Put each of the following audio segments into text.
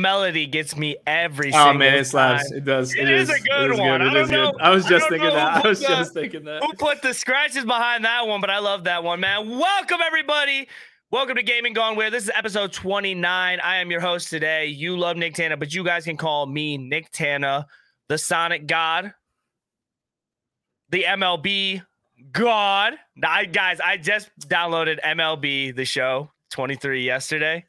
melody gets me every. Oh man, it slaps. time. It does. It is a good it one. I It don't is know- good. I was I just don't thinking that. I was the- just thinking that. Who put the scratches behind that one? But I love that one, man. Welcome everybody. Welcome to Gaming Gone Weird. This is episode 29. I am your host today. You love Nicktana, but you guys can call me Nicktana, the Sonic God, the MLB God. I, guys, I just downloaded MLB the show 23 yesterday,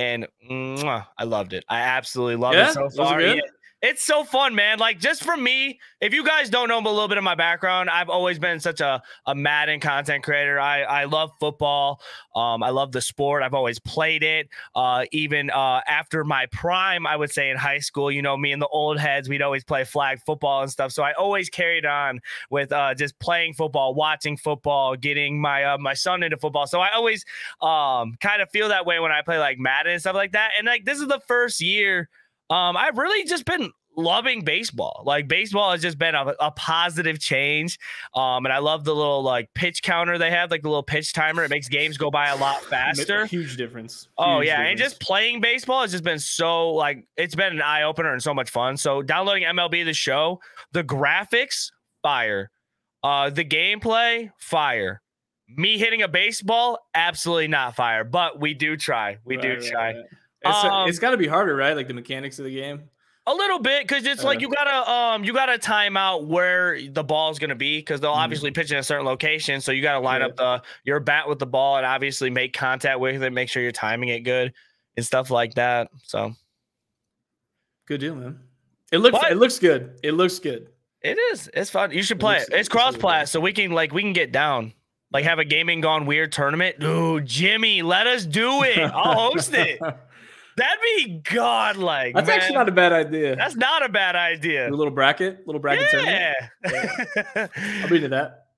and mwah, I loved it. I absolutely love Yeah? it so Was it far. Yeah. It's so fun, man. Like just for me, if you guys don't know a little bit of my background, I've always been such a, a Madden content creator. I, I love football. Um, I love the sport. I've always played it. Uh, even uh, after my prime, I would say in high school, you know, me and the old heads, we'd always play flag football and stuff. So I always carried on with uh, just playing football, watching football, getting my uh, my son into football. So I always um, kind of feel that way when I play like Madden and stuff like that. And like this is the first year um, I've really just been loving baseball. Like baseball has just been a, a positive change. Um, and I love the little like pitch counter they have, like the little pitch timer. It makes games go by a lot faster. Huge difference. Oh Huge yeah, and just playing baseball has just been so like it's been an eye opener and so much fun. So downloading MLB the show, the graphics fire, uh, the gameplay fire. Me hitting a baseball, absolutely not fire, but we do try. We do Right, right, try. right. It's, Um, it's got to be harder, right? Like the mechanics of the game. A little bit, because it's like Uh. you gotta um you gotta time out where the ball's gonna be, because they'll Mhm. obviously pitch in a certain location. So you gotta line Yeah. up the your bat with the ball and obviously make contact with it, make sure you're timing it good and stuff like that. So Good deal, man. It looks. But- It looks good. It looks good. it is. It's fun. You should It play looks- it. It's it cross plat, so we can like we can get down. Like have a gaming gone weird tournament. Dude, Jimmy, let us do it. I'll host it. That'd be godlike. That's actually not a bad idea. That's not a bad idea. a little bracket, little bracket tournament. Yeah. I'll be into that.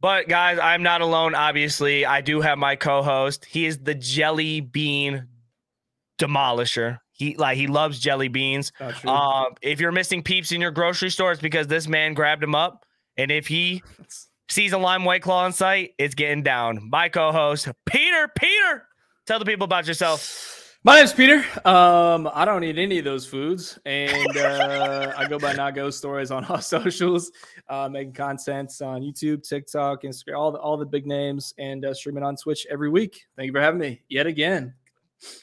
But guys, I'm not alone. Obviously, I do have my co-host. He is the jelly bean demolisher. He like he loves jelly beans. Um, if you're missing peeps in your grocery store, it's because this man grabbed him up. And if he sees a lime white claw in sight, it's getting down. My co-host, Pieter. Pieter, tell the people about yourself. My name's Pieter. Um, I don't eat any of those foods, and uh, I go by Not Ghost Stories on all socials, uh, making content on YouTube, TikTok, Instagram, all the all the big names, and uh, streaming on Twitch every week. Thank you for having me yet again.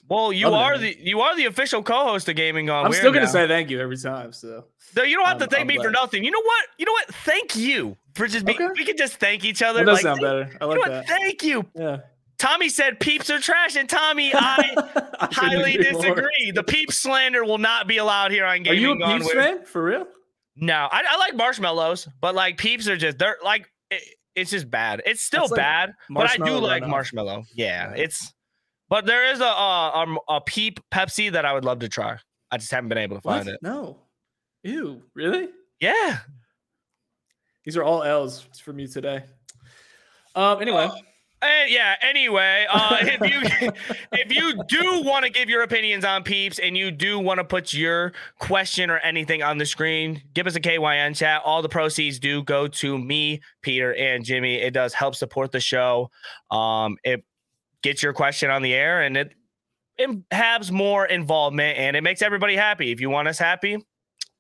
Well, you are that. the you are the official co-host of Gaming Gone I'm Weird still gonna say thank you every time. So No, you don't have to thank I'm me for nothing. You know what? You know what? Thank you for just being. Okay. We can just thank each other. that does like, sound better. I You like know what? that. Thank you. Yeah. Tommy said peeps are trash, and Tommy, I I highly agree more. disagree. The peep slander will not be allowed here on game. Are you a Gone Peeps fan for real? No, I, I like marshmallows, but like peeps are just they're like it, it's just bad. It's still like bad, but I do like marshmallow. Yeah, it's. But there is a, a a peep Pepsi that I would love to try. I just haven't been able to find What? it. No. Ew. Really? Yeah. These are all L's for me today. Um. Anyway. Eh, yeah. Anyway, uh, if you if you do want to give your opinions on peeps and you do want to put your question or anything on the screen, give us a KYN chat. All the proceeds do go to me, Pieter, and Jimmy. It does help support the show. Um, it gets your question on the air and it it has more involvement and it makes everybody happy. If you want us happy,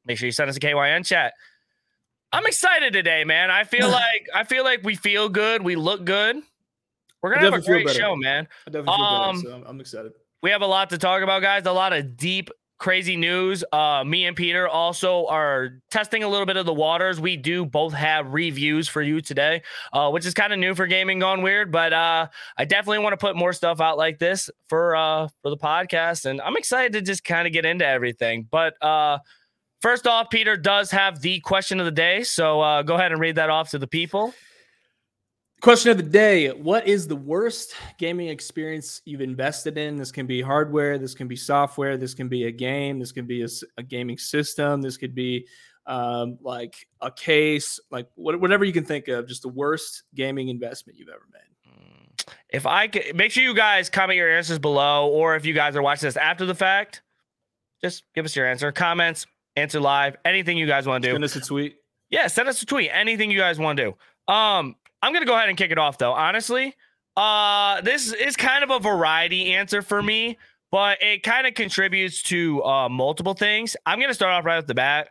make sure you send us a KYN chat. I'm excited today, man. I feel like I feel like we feel good. We look good. We're gonna have a great show, man. I definitely feel Um, better, so I'm, I'm excited. We have a lot to talk about, guys. A lot of deep, crazy news. Uh, me and Pieter also are testing a little bit of the waters. We do both have reviews for you today, uh, which is kind of new for gaming gone weird. But uh, I definitely want to put more stuff out like this for uh, for the podcast, and I'm excited to just kind of get into everything. But uh, first off, Pieter does have the question of the day, so uh, go ahead and read that off to the people. Question of the day What is the worst gaming experience you've invested in? This can be hardware, this can be software, this can be a game, this can be a gaming system, this could be um, like a case, like what, whatever you can think of, just the worst gaming investment you've ever made. If I could make sure you guys comment your answers below, or if you guys are watching this after the fact, just give us your answer, comments, answer live, anything you guys want to do. Send us a tweet. Yeah, send us a tweet, anything you guys want to do. Um, I'm gonna go ahead and kick it off though. Honestly, uh, this is kind of a variety answer for me, but it kind of contributes to uh, multiple things. I'm gonna start off right off the bat.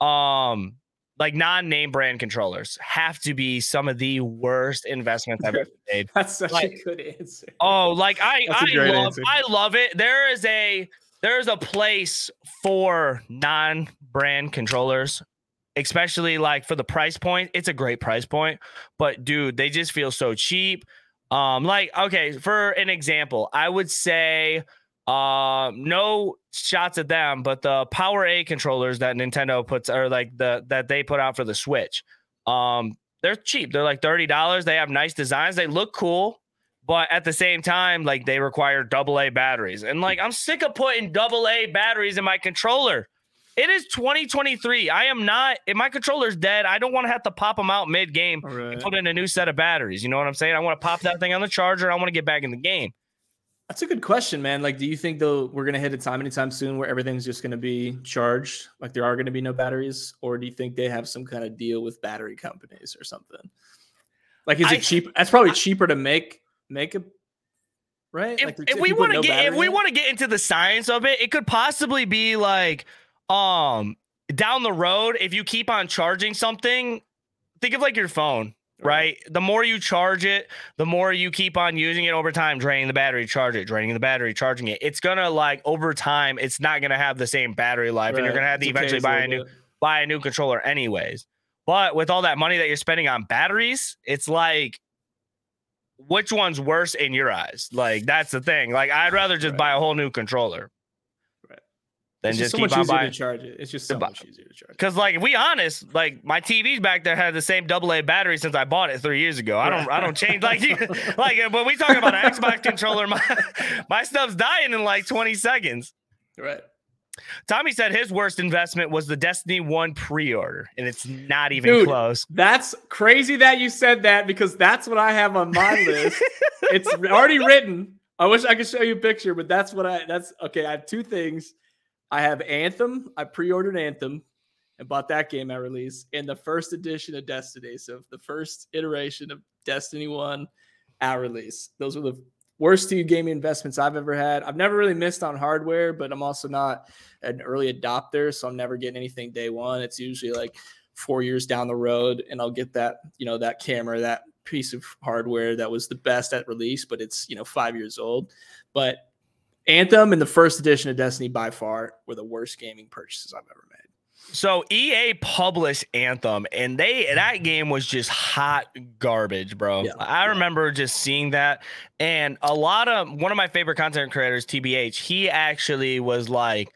Um, like non-name brand controllers have to be some of the worst investments I've ever made. That's such Like- a good answer. Oh, like I I love answer. I love it. There is a there's a place for non-brand controllers, especially like for the price point. It's a great price point, but dude, they just feel so cheap. Um, like okay, for an example, I would say um no shots at them, but the PowerA controllers that Nintendo puts or like the that they put out for the Switch. Um, they're cheap. They're like $30. They have nice designs. They look cool but at the same time, like they require double A batteries. And like I'm sick of putting double A batteries in my controller. It is 2023. I am not, if my controller's dead, I don't want to have to pop them out mid game All and put in a new set of batteries. You know what I'm saying? I want to pop that thing on the charger. I want to get back in the game. That's a good question, man. Like, do you think though we're gonna hit a time anytime soon where everything's just gonna be charged? Like there are gonna be no batteries, or do you think they have some kind of deal with battery companies or something? Like, is I- it cheap? That's probably cheaper to make make a right. If, like, if we want to no get, if we want to get into the science of it, it could possibly be like, um, down the road, if you keep on charging something, think of like your phone. right? The more you charge it, the more you keep on using it over time, draining the battery, charge it, draining the battery, charging it. It's gonna like over time, it's not gonna have the same battery life, and you're gonna have to It eventually buy a new bit. buy a new controller anyways. But with all that money that you're spending on batteries, it's like which one's worse in your eyes? Like that's the thing. Like I'd rather just Right. buy a whole new controller. Than It's just, so keep much on easier buying. to charge it. It's just so much easier to charge. Cause like we honest, like my TV's back there had the same double A battery since I bought it three years ago. I don't I don't change like you like uh, when we talk about an Xbox controller, my my stuff's dying in like 20 seconds. Right. Tommy said his worst investment was the Destiny 1 pre-order, and it's not even Dude. close. That's crazy that you said that because that's what I have on my list. it's already written. I wish I could show you a picture, but that's what I that's okay. I have two things. I have Anthem. I pre-ordered Anthem and bought that game at release and the first edition of Destiny. So the first iteration of Destiny 1 at release. Those were the worst two gaming investments I've ever had. I've never really missed on hardware, but I'm also not an early adopter, so I'm never getting anything day one. It's usually like four years down the road, and I'll get that, you know, that camera, that piece of hardware that was the best at release, but it's you know five years old. But Anthem and the first edition of Destiny by far were the worst gaming purchases I've ever made. So EA published Anthem, and they that game was just hot garbage, bro. Yeah, I yeah. remember just seeing that, and a lot of one of my favorite content creators, TBH, he actually was like,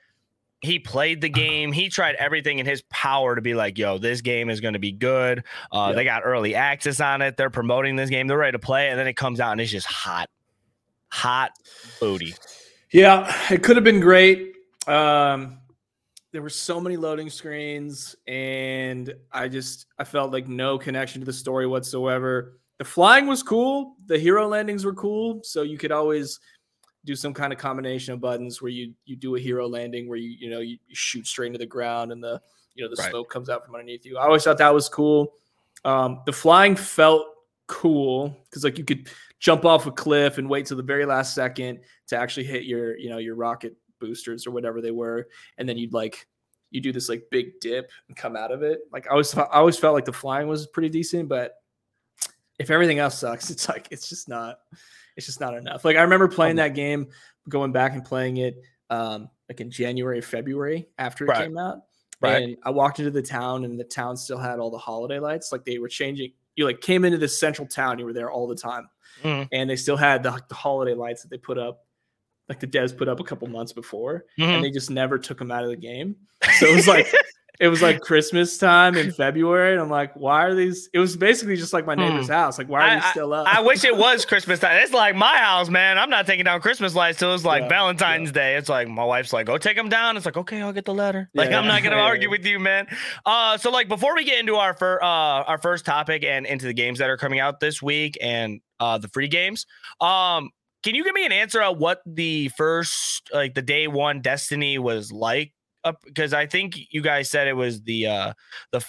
he played the game, he tried everything in his power to be like, yo, this game is going to be good. Uh, Yeah. They got early access on it. They're promoting this game. They're ready to play, and then it comes out and it's just hot, hot booty. Yeah, it could have been great. Um, there were so many loading screens, and I just I felt like no connection to the story whatsoever. The flying was cool. The hero landings were cool. So you could always do some kind of combination of buttons where you you do a hero landing where you you know you, you shoot straight into the ground and the you know the Right. smoke comes out from underneath you. I always thought that was cool. Um, the flying felt cool because like you could jump off a cliff and wait till the very last second to actually hit your you know your rocket boosters or whatever they were. And then you'd like you do this like big dip and come out of it. Like i always i always felt like the flying was pretty decent but if everything else sucks it's like it's just not it's just not enough. Like i remember playing that game going back and playing it um like in january february after it Right. came out. Right. and i walked into the town and the town still had all the holiday lights. Like they were changing you like came into this central town you were there all the time Mhm. and they still had the, the holiday lights that they put up like the devs put up a couple months before Mhm. and they just never took them out of the game so it was like it was like christmas time in february and i'm like why are these it was basically just like my neighbor's house like why are Hmm. I- these still up I wish it was Christmas time. It's like my house, man. I'm not taking down Christmas lights till it's like Yeah, Valentine's Day. It's like my wife's like, "Go take them down." It's like, "Okay, I'll get the letter." Like Yeah, I'm not gonna yeah, argue yeah. with you, man. Uh, so like before we get into our fir- uh our first topic and into the games that are coming out this week and uh the free games, um, can you give me an answer on what the first like the day one Destiny was like? Up because I think you guys said it was the uh the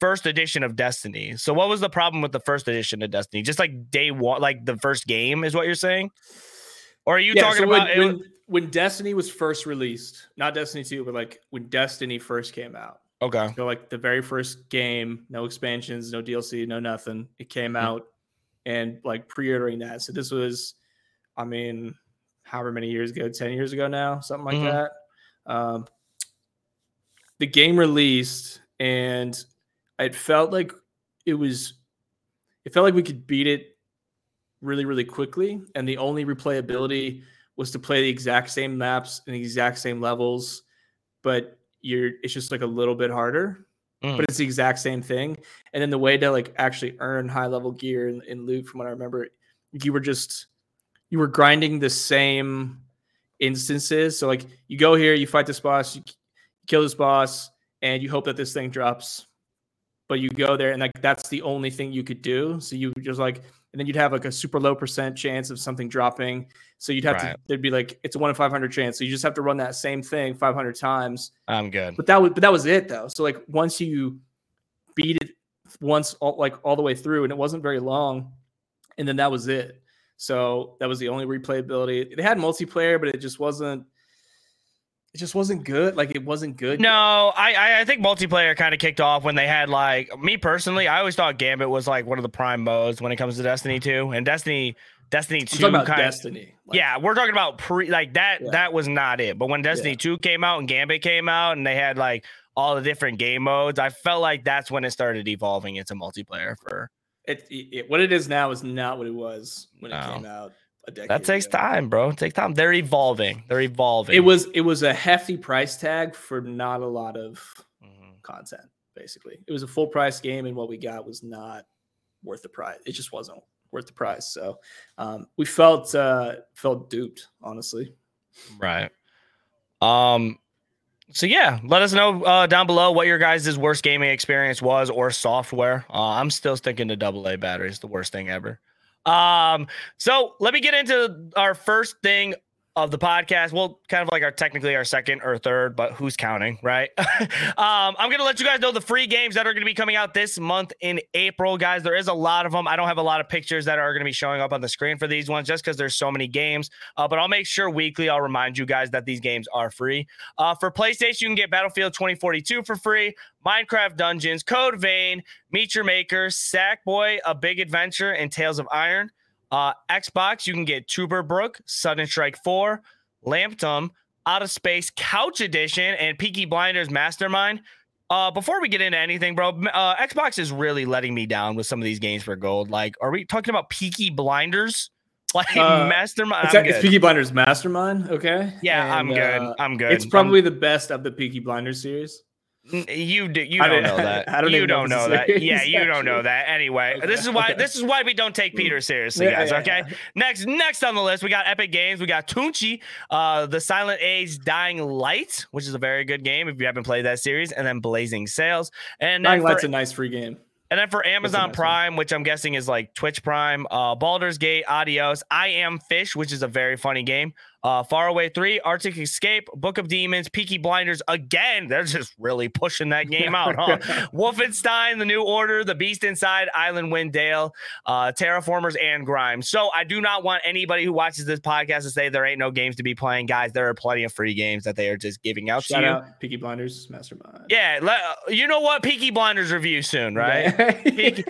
first edition of Destiny. So what was the problem with the first edition of Destiny? Just like day one, like the first game is what you're saying? Or are you Yeah, talking so when- about it when, when Destiny was first released, not Destiny 2, but like when Destiny first came out. Okay. So like the very first game, no expansions, no DLC, no nothing. It came Mhm. out and like pre-ordering that. So this was, I mean, however many years ago, 10 years ago now, something like Mhm. that. Um the game released and it felt like it was it felt like we could beat it really, really quickly. And the only replayability was to play the exact same maps and the exact same levels, but you're it's just like a little bit harder, Mm. but it's the exact same thing. And then the way to like actually earn high level gear and, and loot, from what I remember, you were just you were grinding the same instances. So like you go here, you fight this boss, you kill this boss, and you hope that this thing drops. But you go there, and like that's the only thing you could do. So you just like, and then you'd have like a super low percent chance of something dropping. So you'd have Right. to, there'd be like it's a one in five hundred chance. So you just have to run that same thing five hundred times. I'm good. But that was, but that was it though. So like once you beat it once, all, like all the way through, and it wasn't very long, and then that was it. So that was the only replayability. They had multiplayer, but it just wasn't. It just wasn't good. Like it wasn't good. No, I I- think multiplayer kind of kicked off when they had like me personally. I always thought Gambit was like one of the prime modes when it comes to Destiny 2 and Destiny Destiny I'm 2 about kind Destiny. Like, yeah, we're talking about pre like that. Yeah. That was not it. But when Destiny Yeah. 2 came out and Gambit came out and they had like all the different game modes, I felt like that's when it started evolving into multiplayer for It, it, it- what it is now is not what it was when it No. came out a decade. that takes ago. time, bro. It takes time. They're evolving. They're evolving. It was it was a hefty price tag for not a lot of Mhm. content. Basically, it was a full price game, and what we got was not worth the price. It just wasn't worth the price. So um, we felt uh, felt duped, honestly. Right. Um. So yeah, let us know uh, down below what your guys' worst gaming experience was or software. Uh, I'm still sticking to double A batteries, the worst thing ever. Um. So let me get into our first thing of the podcast. Well, kind of like our technically our second or third, but who's counting, right? um, I'm gonna let you guys know the free games that are gonna be coming out this month in April, guys. There is a lot of them. I don't have a lot of pictures that are gonna be showing up on the screen for these ones, just because there's so many games. Uh, but I'll make sure weekly I'll remind you guys that these games are free. Uh, for PlayStation, you can get Battlefield 2042 for free, Minecraft Dungeons, Code Vein, Meet Your Maker, Sackboy, A Big Adventure, and Tails of Iron. Uh, Xbox, you can get Tuber Brook, Sudden Strike 4, Lamptum, Out of Space Couch Edition, and Peaky Blinders Mastermind. Uh, before we get into anything, bro, uh, Xbox is really letting me down with some of these games for gold. Like, are we talking about Peaky Blinders? Like Uh, Mastermind? It's, I'm it's. Peaky Blinders Mastermind. Okay. Yeah, I'm good. uh, I'm good. It's I'm- probably the best of the Peaky Blinders series. N- You do, you I don't don't- know that. I don't you don't if know that. series, Yeah, you don't know that. Anyway, Okay, this is why okay. this is why we don't take Pieter seriously, Yeah, guys. yeah, okay. yeah. Next, next on the list, we got Epic Games. We got Tunche, uh, the Silent Age Dying Light, which is a very good game if you haven't played that series, and then Blazing Sails, and then Dying for, Light's a nice free game. and then for Amazon nice one. Prime, which I'm guessing is like Twitch Prime, uh, Baldur's Gate, Adios, I Am Fish, which is a very funny game. Uh, Faraway 3, Arctic Escape, Book of Demons, Peaky Blinders. Again, they're just really pushing that game out, huh? Wolfenstein, The New Order, The Beast Inside, Icewind Dale, uh, Terraformers, and Grimes. So I do not want anybody who watches this podcast to say there ain't no games to be playing. Guys, there are plenty of free games that they are just giving out Shout to you. out Peaky Blinders Mastermind. Yeah, let, you know what? Peaky Blinders review soon, right? Peaky-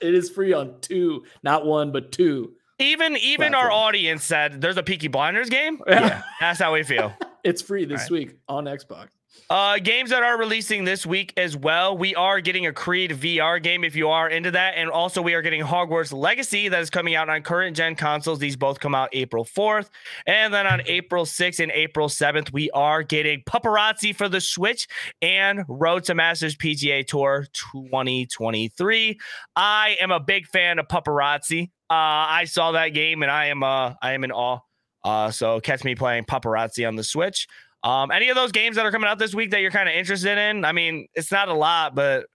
it is free on two, not one, but two. Even even our audience said there's a Peaky Blinders game. Yeah. That's how we feel. It's free this Right. week on Xbox. Uh, games that are releasing this week as well. We are getting a Creed VR game if you are into that, and also we are getting Hogwarts Legacy that is coming out on current gen consoles. These both come out April 4th, and then on April 6th and April 7th, we are getting Paparazzi for the Switch and Road to Masters PGA Tour 2023. I am a big fan of Paparazzi. Uh, I saw that game and I am uh I am in awe. Uh, so catch me playing Paparazzi on the Switch. Um, any of those games that are coming out this week that you're kind of interested in? I mean, it's not a lot, but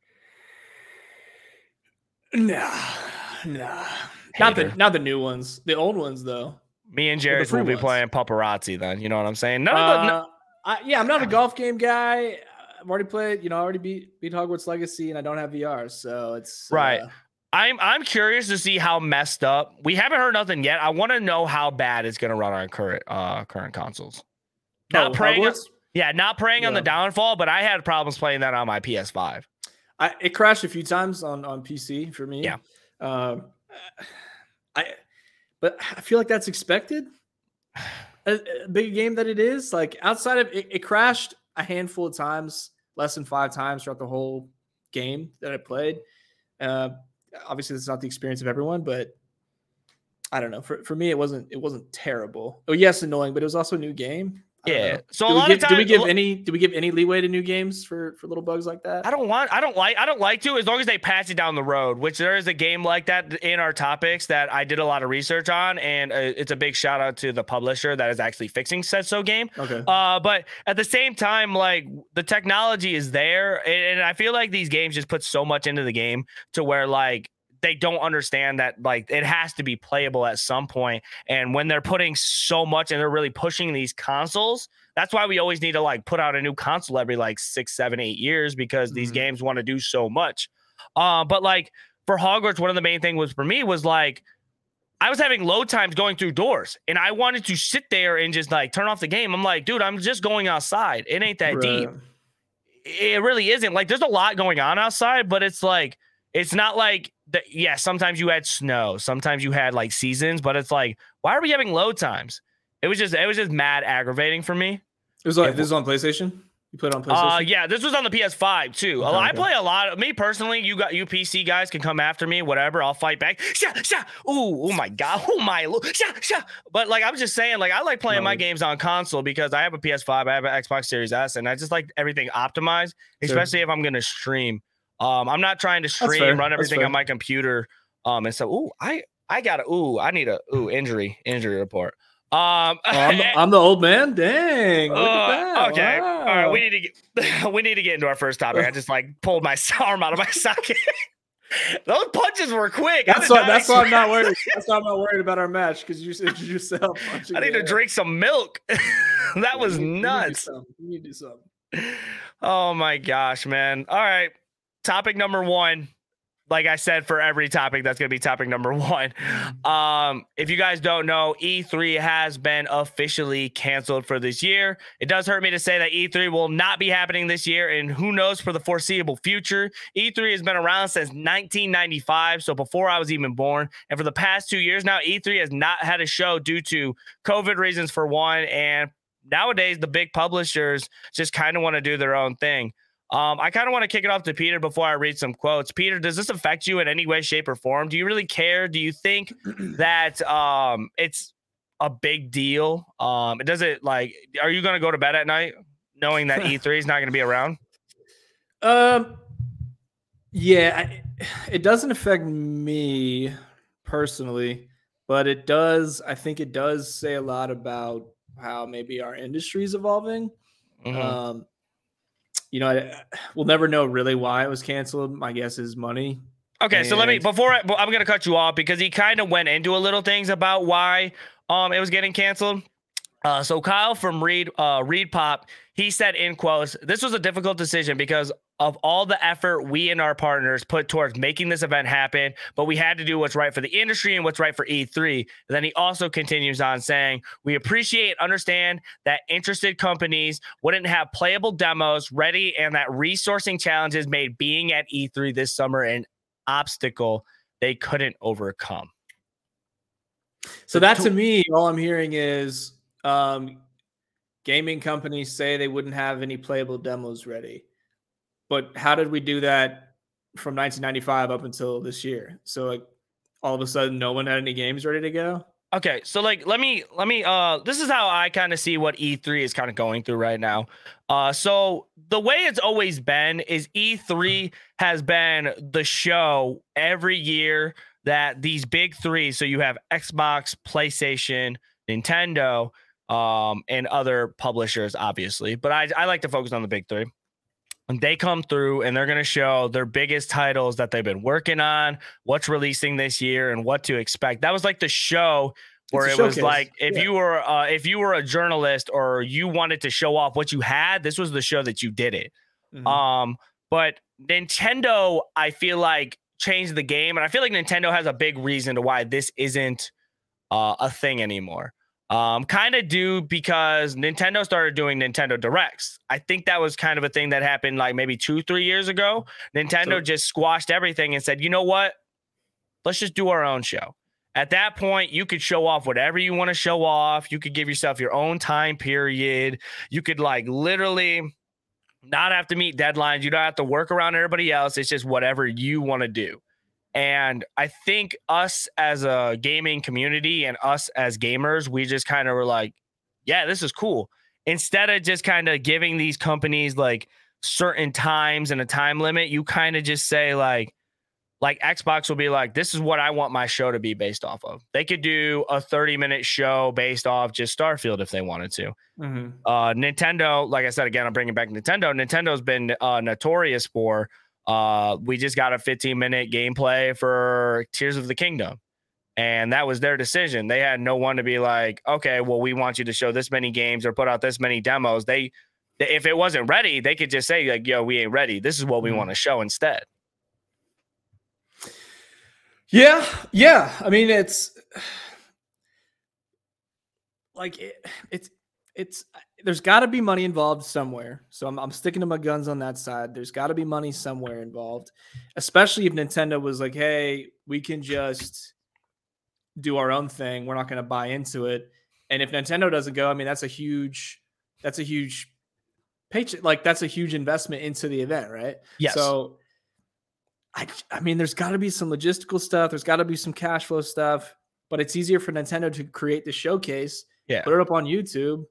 Nah, nah. Not the not the new ones. The old ones though. me and Jared will be ones. playing Paparazzi then. You know what I'm saying? None of the, no- Uh, I, yeah, I'm not a golf game guy. I've already played. You know, I already beat beat Hogwarts Legacy, and I don't have VR, so it's Right. uh, I'm I'm curious to see how messed up. We haven't heard nothing yet. I want to know how bad it's gonna run on current uh current consoles. Not Oh, praying, Hogwarts? yeah, not praying on the downfall, but I had problems playing that on my PS5. I, it crashed a few times on on PC for me. Yeah. Um, I, but I feel like that's expected. A, a big game that it is, like outside of it, it crashed a handful of times, less than five times throughout the whole game that I played. Uh, obviously, that's not the experience of everyone, but I don't know. For, for me, it wasn't it wasn't terrible. Oh yes, annoying, but it was also a new game. I don't Yeah. So do a we lot give, of times, do we give any do we give any leeway to new games for for little bugs like that? I don't want. I don't like. I don't like to as long as they patch it down the road. Which there is a game like that in our topics that I did a lot of research on, and uh, it's a big shout out to the publisher that is actually fixing said so game. Okay. Uh, but at the same time, like the technology is there, and, and I feel like these games just put so much into the game to where like they don't understand that like it has to be playable at some point. And when they're putting so much and they're really pushing these consoles, that's why we always need to like put out a new console every like six, seven, eight years because these Mhm. games want to do so much. Uh, but like for Hogwarts, one of the main thing was for me was like I was having load times going through doors and I wanted to sit there and just like turn off the game. I'm like, dude, I'm just going outside. It ain't that deep. It really isn't. Like, there's a lot going on outside, but it's like, it's not like that. Yeah, sometimes you had snow, sometimes you had like seasons, but it's like, why are we having load times? It was just, it was just mad aggravating for me. It was like Yeah, this is on PlayStation. You put it on PlayStation. Uh, yeah, this was on the PS5 too. Okay, I okay. play a lot. Of, me personally, you got you PC guys can come after me, whatever. I'll fight back. Sha, sha. Ooh, oh my god. Oh my. Sha, sha. But like I'm just saying, like I like playing my games on console because I have a PS5, I have an Xbox Series S, and I just like everything optimized, Sure. especially if I'm gonna stream. Um, I'm not trying to stream, run everything on my computer. Um, and so ooh, I I got a ooh, I need a ooh injury injury report. Um, Oh, I'm, the, I'm the old man. Dang. Uh, okay. All right. We need to get we need to get into our first topic. I just like pulled my arm out of my socket. Those punches were quick. That's why. That's why I'm not worried. That's why I'm not worried about our match because you said yourself. I need to air. drink some milk. that was You you need nuts. something. You need to do something. Oh my gosh, man. All right. Topic number one. Like I said, for every topic, that's going to be topic number one. Um, if you guys don't know, E3 has been officially canceled for this year. It does hurt me to say that E3 will not be happening this year, and who knows for the foreseeable future. E3 has been around since 1995, so before I was even born. And for the past two years now, E3 has not had a show due to COVID reasons, for one, and nowadays the big publishers just kind of want to do their own thing. Um, I kind of want to kick it off to Pieter before I read some quotes. Pieter, does this affect you in any way, shape, or form? Do you really care? Do you think that um it's a big deal? Um, does it like are you gonna go to bed at night knowing that E3 is not gonna be around? Um, yeah, I, it doesn't affect me personally, but it does. I think it does say a lot about how maybe our industry is evolving. Mhm. Um, you know, I, we'll never know really why it was canceled. My guess is money. Okay, so let me before I, I'm gonna cut you off because he kind of went into a little things about why um it was getting canceled. Uh, so Kyle from Reed uh, ReedPop, he said in quotes, "This was a difficult decision because of all the effort we and our partners put towards making this event happen, but we had to do what's right for the industry and what's right for E3." And then he also continues on saying, "We appreciate and understand that interested companies wouldn't have playable demos ready, and that resourcing challenges made being at E3 this summer an obstacle they couldn't overcome." So that to me, all I'm hearing is um, gaming companies say they wouldn't have any playable demos ready. But how did we do that from 1995 up until this year? So like all of a sudden, no one had any games ready to go. Okay, so like let me let me uh this is how I kind of see what E3 is kind of going through right now. Uh so the way it's always been is E3 has been the show every year that these big 3 so you have Xbox, PlayStation, Nintendo um and other publishers obviously, but I I like to focus on the big 3. And they come through and they're going to show their biggest titles that they've been working on, what's releasing this year and what to expect. That was like the show where it was like if Yeah. you were uh, if you were a journalist or you wanted to show off what you had, this was the show that you did it. Mhm. Um, but Nintendo, I feel like changed the game, and I feel like Nintendo has a big reason to why this isn't uh, a thing anymore. Um, kind of do because Nintendo started doing Nintendo Directs. I think that was kind of a thing that happened like maybe two, three years ago. Nintendo so, just squashed everything and said, you know what? Let's just do our own show. At that point, you could show off whatever you want to show off. You could give yourself your own time period. You could like literally not have to meet deadlines. You don't have to work around everybody else. It's just whatever you want to do. And I think us as a gaming community and us as gamers, we just kind of were like, yeah, this is cool. Instead of just kind of giving these companies like certain times and a time limit, you kind of just say, like, like Xbox will be like, this is what I want my show to be based off of. They could do a 30 minute show based off just Starfield if they wanted to. Mm-hmm. Uh, Nintendo, like I said, again, I'm bringing back Nintendo. Nintendo's been uh, notorious for uh, we just got a 15 minute gameplay for Tears of the Kingdom. And that was their decision. They had no one to be like, okay, well, we want you to show this many games or put out this many demos. They, if it wasn't ready, they could just say, like, yo, we ain't ready. This is what we mm-hmm. want to show instead. Yeah. Yeah. I mean, it's like, it, it's, it's there's got to be money involved somewhere. So I'm, I'm sticking to my guns on that side. There's got to be money somewhere involved, especially if Nintendo was like, "Hey, we can just do our own thing. We're not going to buy into it." And if Nintendo doesn't go, I mean, that's a huge that's a huge paycheck. Like that's a huge investment into the event, right? Yes. So I I mean, there's got to be some logistical stuff. There's got to be some cash flow stuff. But it's easier for Nintendo to create the showcase, yeah. put it up on YouTube,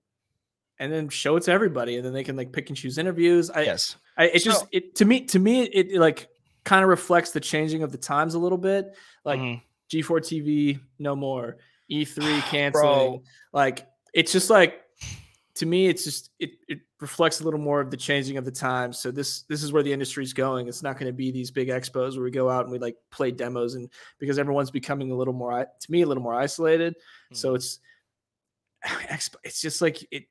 and then show it to everybody, and then they can like pick and choose interviews. I, yes, I, it so, just it to me to me it, it like kind of reflects the changing of the times a little bit. Like mm-hmm. G4 TV no more, E3 canceling. like it's just like to me, it's just it it reflects a little more of the changing of the times. So this this is where the industry is going. It's not going to be these big expos where we go out and we like play demos and because everyone's becoming a little more to me a little more isolated. Mm-hmm. So it's it's just like it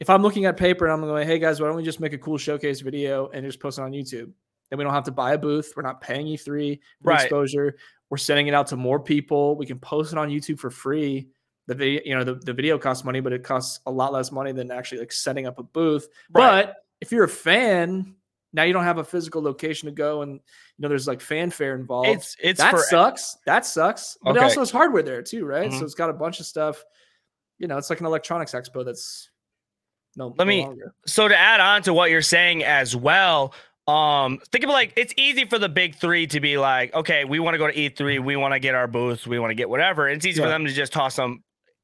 if I'm looking at paper and I'm going, hey guys, why don't we just make a cool showcase video and just post it on YouTube? Then we don't have to buy a booth. We're not paying E3 for right. exposure. We're sending it out to more people. We can post it on YouTube for free. The video, you know, the, the video costs money, but it costs a lot less money than actually like setting up a booth. Right. But if you're a fan, now you don't have a physical location to go and you know there's like fanfare involved. It's it's that for, sucks. That sucks. But okay. it also has hardware there too, right? Mm-hmm. So it's got a bunch of stuff. You know, it's like an electronics expo that's no, let no me. Longer. So to add on to what you're saying as well, um, think of like it's easy for the big three to be like, okay, we want to go to E3, we want to get our booth, we want to get whatever. It's easy yeah. for them to just toss them,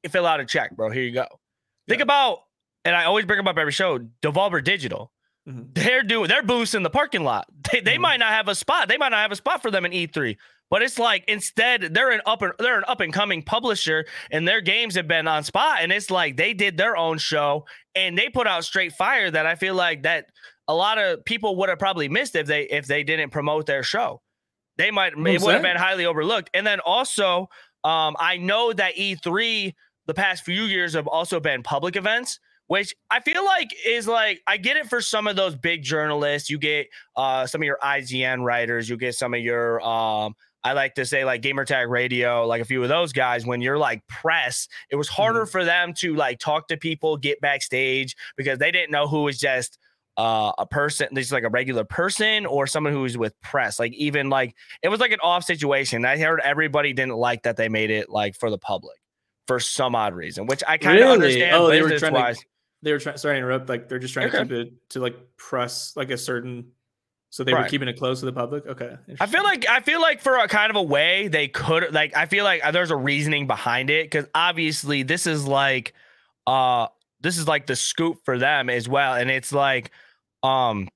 fill out a check, bro. Here you go. Yeah. Think about, and I always bring them up every show, Devolver Digital. Mm-hmm. They're doing their booths in the parking lot. They, they mm-hmm. might not have a spot. They might not have a spot for them in E3. But it's like instead they're an up and they're an up and coming publisher, and their games have been on spot, and it's like they did their own show and they put out straight fire that I feel like that a lot of people would have probably missed if they if they didn't promote their show. They might it would have been highly overlooked. And then also, um, I know that E3 the past few years have also been public events which I feel like is like I get it for some of those big journalists. You get uh, some of your IGN writers, you get some of your um, I like to say like Gamertag Radio, like a few of those guys, when you're like press, it was harder mm-hmm. for them to like talk to people, get backstage because they didn't know who was just uh, a person, just like a regular person or someone who was with press. Like even like it was like an off situation. I heard everybody didn't like that they made it like for the public for some odd reason, which I kind of really? understand. Oh, they were trying wise. to. They were trying. Sorry to interrupt. Like they're just trying okay. to keep it to like press like a certain so they right. were keeping it close to the public. Okay. I feel like I feel like for a kind of a way they could like I feel like there's a reasoning behind it because obviously this is like uh this is like the scoop for them as well, and it's like um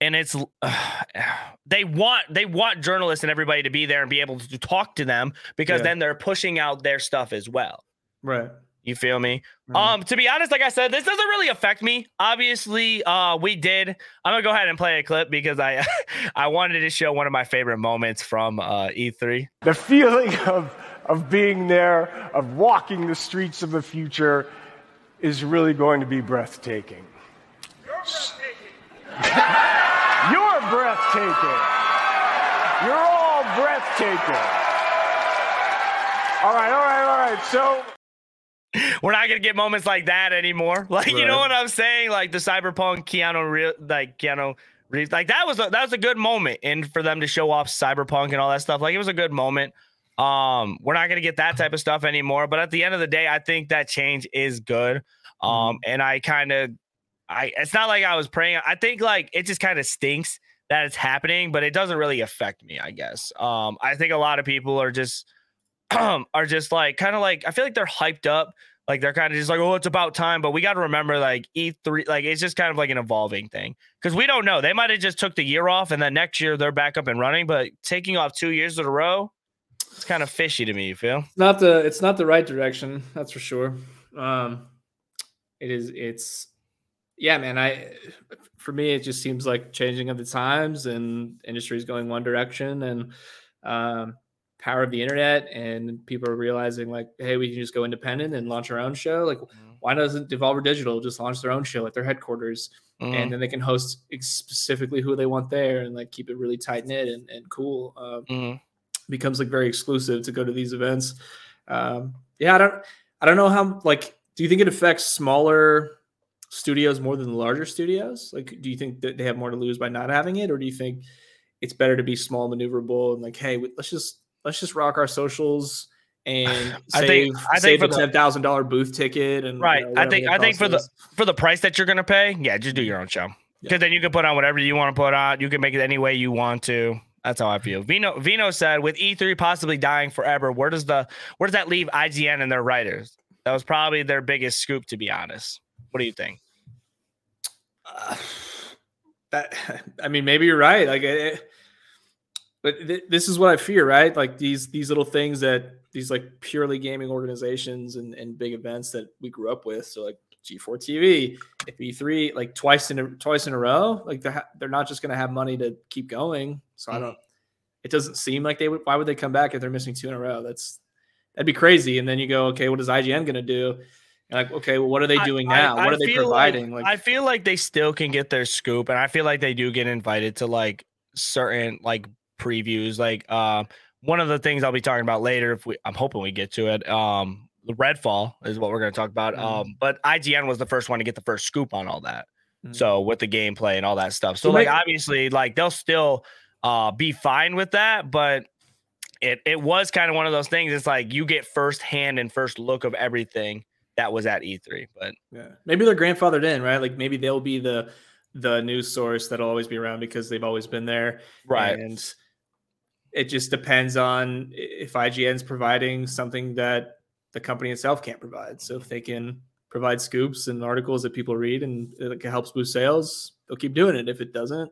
and it's uh, they want they want journalists and everybody to be there and be able to talk to them because yeah. then they're pushing out their stuff as well. Right. You feel me? Um, to be honest, like I said, this doesn't really affect me. Obviously, uh, we did. I'm gonna go ahead and play a clip because I I wanted to show one of my favorite moments from uh, E3. The feeling of of being there, of walking the streets of the future, is really going to be breathtaking. You're breathtaking. You're breathtaking. You're all breathtaking. All right, all right, all right. So we're not gonna get moments like that anymore. Like right. you know what I'm saying? Like the cyberpunk Keanu real like Keanu Reeves, like that was a, that was a good moment and for them to show off cyberpunk and all that stuff. Like it was a good moment. Um, we're not gonna get that type of stuff anymore. But at the end of the day, I think that change is good. Um, mm-hmm. and I kind of I it's not like I was praying. I think like it just kind of stinks that it's happening, but it doesn't really affect me, I guess. Um, I think a lot of people are just are just like kind of like I feel like they're hyped up. Like they're kind of just like, oh, it's about time. But we got to remember, like E3, like it's just kind of like an evolving thing because we don't know. They might have just took the year off and then next year they're back up and running. But taking off two years in a row, it's kind of fishy to me. You feel? Not the it's not the right direction. That's for sure. Um, it is. It's yeah, man. I for me, it just seems like changing of the times and industry is going one direction and um, power of the internet and people are realizing like, hey, we can just go independent and launch our own show. Like, mm-hmm. why doesn't Devolver Digital just launch their own show at their headquarters mm-hmm. and then they can host specifically who they want there and like keep it really tight knit and, and cool. Uh, mm-hmm. Becomes like very exclusive to go to these events. Um, yeah, I don't, I don't know how like. Do you think it affects smaller studios more than larger studios? Like, do you think that they have more to lose by not having it, or do you think it's better to be small, maneuverable, and like, hey, let's just let's just rock our socials and I save, think I think for the ten thousand dollar booth ticket and right. You know, I think I think for is. the for the price that you're gonna pay, yeah, just do your own show because yeah. then you can put on whatever you want to put on. You can make it any way you want to. That's how I feel. Vino Vino said, with E3 possibly dying forever, where does the where does that leave IGN and their writers? That was probably their biggest scoop, to be honest. What do you think? Uh, that I mean, maybe you're right. Like, it, but th- this is what I fear, right? Like these these little things that these like purely gaming organizations and, and big events that we grew up with. So like G4 TV, if E3 like twice in a, twice in a row, like they're they're not just going to have money to keep going. So. I mm. don't. It doesn't seem like they would. Why would they come back if they're missing two in a row? That's that'd be crazy. And then you go, okay, what is IGN going to do? like, okay, well, what are they doing I, now? I, what are they providing? Like, like, I feel like they still can get their scoop, and I feel like they do get invited to like certain like previews. Like, uh, one of the things I'll be talking about later, if we, I'm hoping we get to it. Um, the Redfall is what we're going to talk about. Mm. Um, but IGN was the first one to get the first scoop on all that. Mm. So with the gameplay and all that stuff. So, so like, obviously, like they'll still uh be fine with that, but it it was kind of one of those things. It's like you get first hand and first look of everything that was at E3. But yeah, maybe they're grandfathered in, right? Like maybe they'll be the the news source that'll always be around because they've always been there, right? And it just depends on if IGN's providing something that the company itself can't provide. So if they can provide scoops and articles that people read and it helps boost sales, they'll keep doing it. If it doesn't,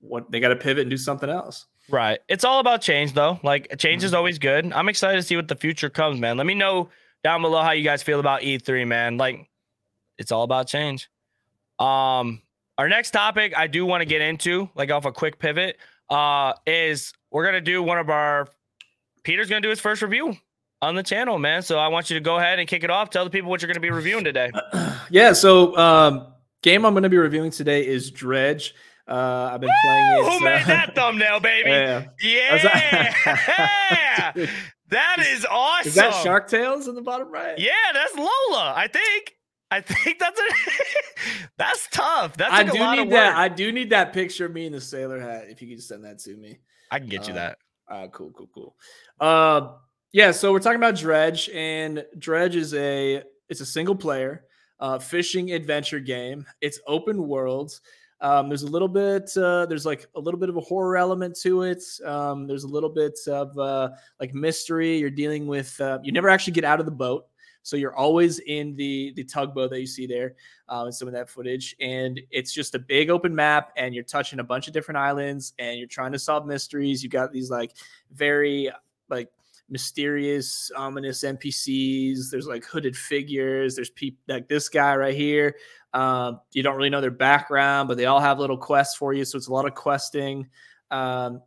what they got to pivot and do something else. Right. It's all about change though. Like change mm-hmm. is always good. I'm excited to see what the future comes, man. Let me know down below how you guys feel about E3, man. Like it's all about change. Um, our next topic I do want to get into, like off a quick pivot, uh, is we're gonna do one of our Pieter's gonna do his first review on the channel, man. So I want you to go ahead and kick it off. Tell the people what you're gonna be reviewing today. yeah, so um game I'm gonna be reviewing today is Dredge. Uh, I've been Woo! playing it. Who made that thumbnail, baby? Yeah. yeah. That is awesome. Is that Shark Tales in the bottom right? Yeah, that's Lola. I think. I think that's it. that's tough. That's like I do need that. I do need that picture of me in the sailor hat. If you could send that to me, I can get uh, you that. Uh, cool, cool, cool. Uh, yeah. So we're talking about Dredge, and Dredge is a it's a single player uh, fishing adventure game. It's open world. Um, there's a little bit, uh, there's like a little bit of a horror element to it. Um, there's a little bit of uh, like mystery. You're dealing with, uh, you never actually get out of the boat. So you're always in the the tugboat that you see there um, in some of that footage, and it's just a big open map, and you're touching a bunch of different islands, and you're trying to solve mysteries. You've got these like very like mysterious, ominous NPCs. There's like hooded figures. There's people like this guy right here. Um, you don't really know their background, but they all have little quests for you. So it's a lot of questing. Um,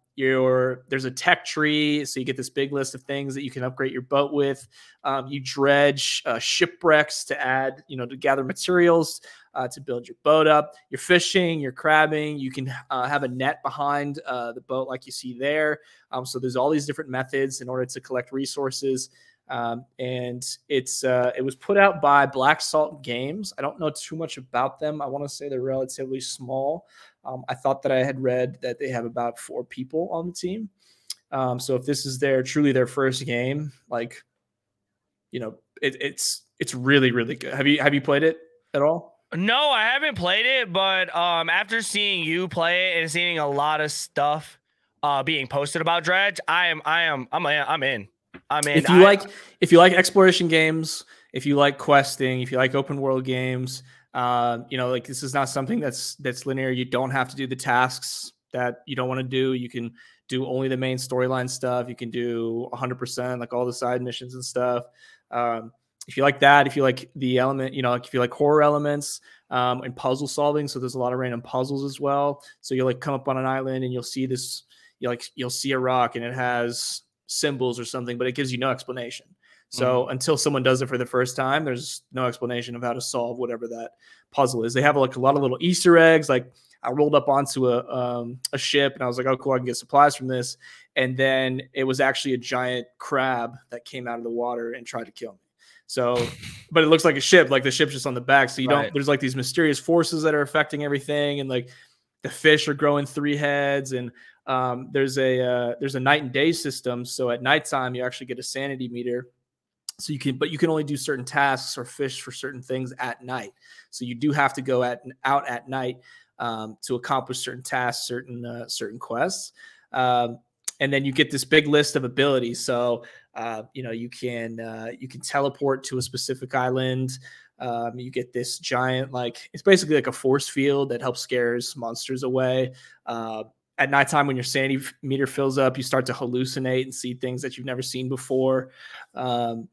there's a tech tree, so you get this big list of things that you can upgrade your boat with. Um, you dredge uh, shipwrecks to add, you know, to gather materials. uh, to build your boat up. You're fishing, you're crabbing. You can uh, have a net behind uh, the boat, like you see there. Um, so there's all these different methods in order to collect resources. Um, and it's uh, it was put out by Black Salt Games. I don't know too much about them. I want to say they're relatively small. Um, I thought that I had read that they have about four people on the team. Um, so if this is their truly their first game, like you know, it, it's it's really really good. Have you have you played it at all? No, I haven't played it, but um, after seeing you play it and seeing a lot of stuff uh, being posted about Dredge, I am I am I'm I'm in. I mean, if you I, like if you like exploration games, if you like questing, if you like open world games, uh, you know, like this is not something that's that's linear. You don't have to do the tasks that you don't want to do. You can do only the main storyline stuff. You can do 100% like all the side missions and stuff. Um, if you like that, if you like the element, you know, like if you like horror elements um, and puzzle solving, so there's a lot of random puzzles as well. So you'll like come up on an island and you'll see this, you like you'll see a rock and it has symbols or something, but it gives you no explanation. So mm-hmm. until someone does it for the first time, there's no explanation of how to solve whatever that puzzle is. They have like a lot of little Easter eggs. Like I rolled up onto a um, a ship and I was like, oh cool, I can get supplies from this. And then it was actually a giant crab that came out of the water and tried to kill me. So, but it looks like a ship, like the ship's just on the back. So you right. don't. There's like these mysterious forces that are affecting everything, and like the fish are growing three heads, and um, there's a uh, there's a night and day system. So at nighttime, you actually get a sanity meter. So you can, but you can only do certain tasks or fish for certain things at night. So you do have to go at out at night um, to accomplish certain tasks, certain uh, certain quests. Um, and then you get this big list of abilities. So uh, you know you can uh, you can teleport to a specific island. Um, you get this giant like it's basically like a force field that helps scares monsters away. Uh, at nighttime when your sanity meter fills up, you start to hallucinate and see things that you've never seen before. Um,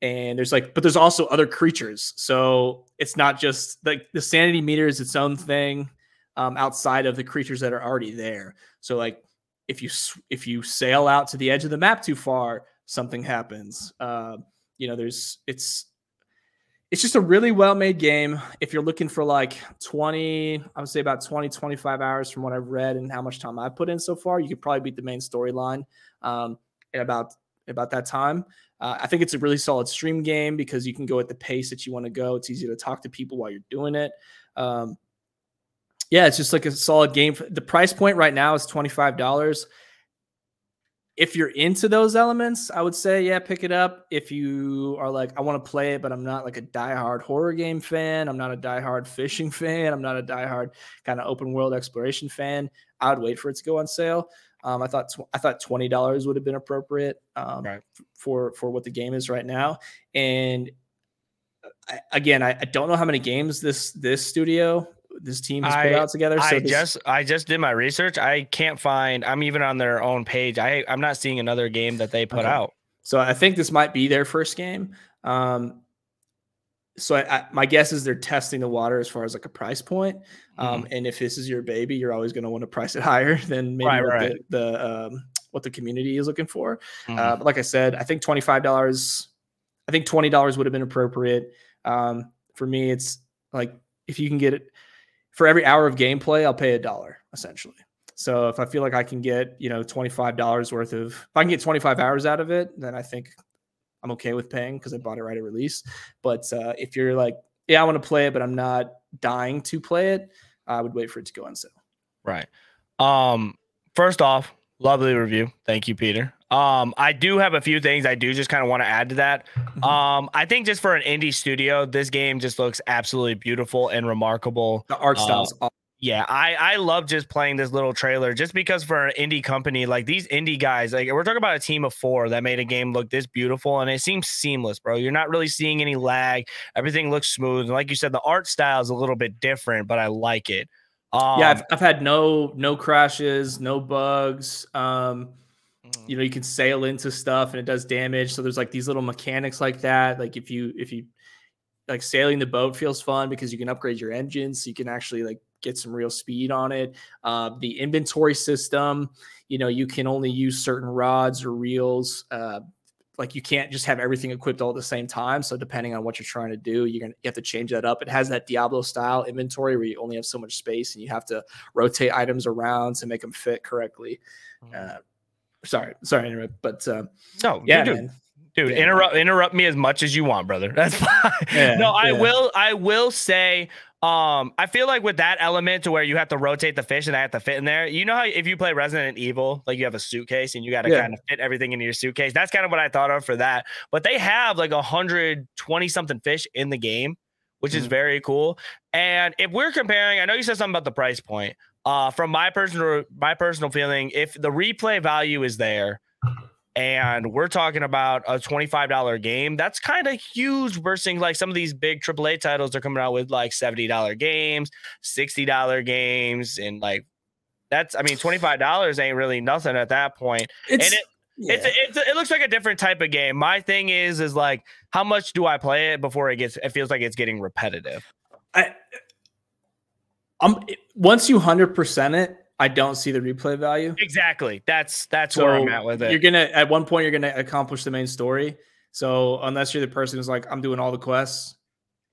and there's like, but there's also other creatures. So it's not just like the sanity meter is its own thing um, outside of the creatures that are already there. So like, if you if you sail out to the edge of the map too far, something happens. Uh, you know, there's it's it's just a really well made game. If you're looking for like 20, I would say about 20, 25 hours from what I've read and how much time I've put in so far, you could probably beat the main storyline um, in about about that time. Uh, I think it's a really solid stream game because you can go at the pace that you want to go. It's easy to talk to people while you're doing it. Um, yeah, it's just like a solid game. The price point right now is twenty five dollars if you're into those elements, I would say, yeah, pick it up. If you are like, I want to play it, but I'm not like a diehard horror game fan, I'm not a diehard fishing fan, I'm not a diehard kind of open world exploration fan, I would wait for it to go on sale. Um, I thought tw- I thought twenty dollars would have been appropriate um, right. for for what the game is right now. And uh, I, again, I, I, don't know how many games this this studio this team has put out together. So I this, just I just did my research. I can't find. I'm even on their own page. I I'm not seeing another game that they put okay. out. So I think this might be their first game. Um, so I, I, my guess is they're testing the water as far as like a price point. Um, mm-hmm. And if this is your baby, you're always going to want to price it higher than maybe right, right. the, the um, what the community is looking for. Mm-hmm. Uh, but like I said, I think twenty five dollars. I think twenty dollars would have been appropriate. Um, for me, it's like if you can get it for every hour of gameplay, I'll pay a dollar essentially. So if I feel like I can get, you know, $25 worth of, if I can get 25 hours out of it, then I think I'm okay with paying because I bought it right at release. But uh, if you're like, yeah, I want to play it, but I'm not dying to play it, I would wait for it to go on sale. Right. Um, first off, lovely review. Thank you, Pieter. Um, I do have a few things I do just kind of want to add to that. Mm-hmm. Um, I think just for an indie studio, this game just looks absolutely beautiful and remarkable. The art styles. Uh, yeah, I I love just playing this little trailer just because for an indie company like these indie guys, like we're talking about a team of four that made a game look this beautiful and it seems seamless, bro. You're not really seeing any lag. Everything looks smooth. And like you said, the art style is a little bit different, but I like it. Um, yeah, I've, I've had no no crashes, no bugs. Um, you know you can sail into stuff and it does damage so there's like these little mechanics like that like if you if you like sailing the boat feels fun because you can upgrade your engines so you can actually like get some real speed on it uh, the inventory system you know you can only use certain rods or reels uh, like you can't just have everything equipped all at the same time. So depending on what you're trying to do, you're gonna you have to change that up. It has that Diablo style inventory where you only have so much space and you have to rotate items around to make them fit correctly. Mm-hmm. Uh, sorry, sorry, interrupt, but uh, no, yeah, dude, dude, Yeah. interrupt interrupt me as much as you want, brother. That's fine. Yeah, no, I will. I will say. Um, I feel like with that element to where you have to rotate the fish and I have to fit in there. You know how if you play Resident Evil, like you have a suitcase and you got to Yeah. kind of fit everything into your suitcase. That's kind of what I thought of for that. But they have like a hundred twenty something fish in the game, which is Mhm. very cool. And if we're comparing, I know you said something about the price point. Uh, from my personal my personal feeling, if the replay value is there, and we're talking about a $25 game that's kind of huge versus like some of these big AAA titles are coming out with like $70 games, $60 games, and like that's I mean $25 ain't really nothing at that point. it's and it, it's, it's it looks like a different type of game. My thing is is like how much do I play it before it gets it feels like it's getting repetitive. I, um, once you hundred percent it, I don't see the replay value. Exactly. That's that's where I'm at with it. You're gonna at one point you're gonna accomplish the main story. So unless you're the person who's like, I'm doing all the quests,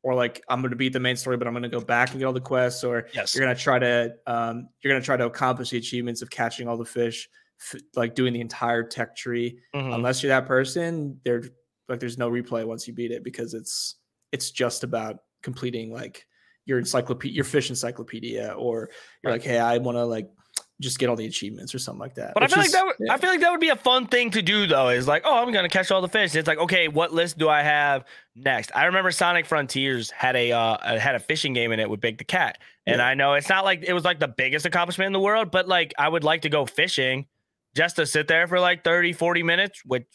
or like I'm gonna beat the main story, but I'm gonna go back and get all the quests, or Yes. you're gonna try to um, you're gonna try to accomplish the achievements of catching all the fish, f- like doing the entire tech tree. Mhm. Unless you're that person, there like there's no replay once you beat it because it's it's just about completing like your encyclopedia, your fish encyclopedia, or you're like, hey, I want to like just get all the achievements or something like that. But I feel like that would, yeah. I feel like that would be a fun thing to do though. Is like, oh, I'm gonna catch all the fish. It's like, okay, what list do I have next? I remember Sonic Frontiers had a uh, had a fishing game in it with Big the Cat, and Yeah. I know it's not like it was like the biggest accomplishment in the world, but like I would like to go fishing just to sit there for like 30, 40 minutes, which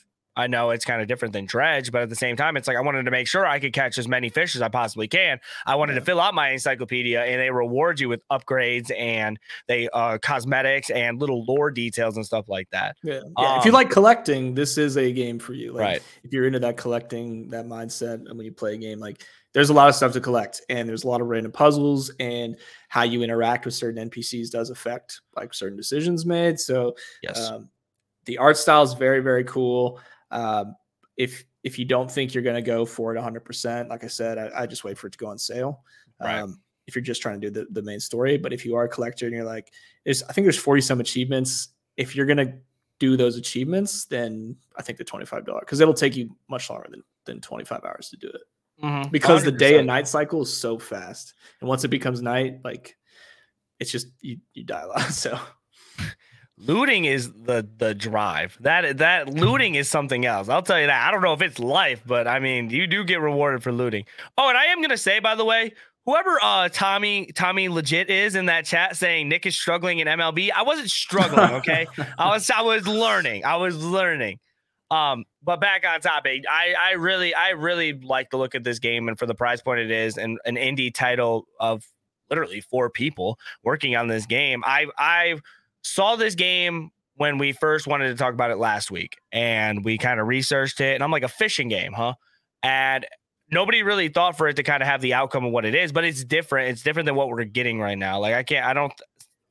I know it's kind of different than dredge, but at the same time, it's like I wanted to make sure I could catch as many fish as I possibly can. I wanted to fill out my encyclopedia, and they reward you with upgrades and they uh cosmetics and little lore details and stuff like that. Yeah. yeah. if you Um, like collecting, this is a game for you. Like, Right. If you're into that collecting, that mindset, and when you play a game, like there's a lot of stuff to collect, and there's a lot of random puzzles, and how you interact with certain NPCs does affect like certain decisions made. So Yes. um, the art style is very very cool. Um, if if you don't think you're going to go for it 100, percent like I said, I, I just wait for it to go on sale. Right. Um, if you're just trying to do the, the main story, but if you are a collector and you're like, there's I think there's 40 some achievements. If you're gonna do those achievements, then I think the $25 because it'll take you much longer than than 25 hours to do it Mhm. because the day and night cycle is so fast. And once it becomes night, like it's just you you die a lot. So looting is the the drive. That that looting is something else. I'll tell you that. I don't know if it's life, but I mean, you do get rewarded for looting. Oh, and I am gonna say, by the way, whoever uh Tommy Tommy legit is in that chat saying Nick is struggling in MLB, I wasn't struggling. Okay, I was I was learning. I was learning. Um, but back on topic, I I really I really like the look at this game and for the price point it is, and an indie title of literally four people working on this game. I I saw this game when we first wanted to talk about it last week, and we kind of researched it, and I'm like a fishing game, huh? And nobody really thought for it to kind of have the outcome of what it is, but it's different. It's different than what we're getting right now. Like I can't, I don't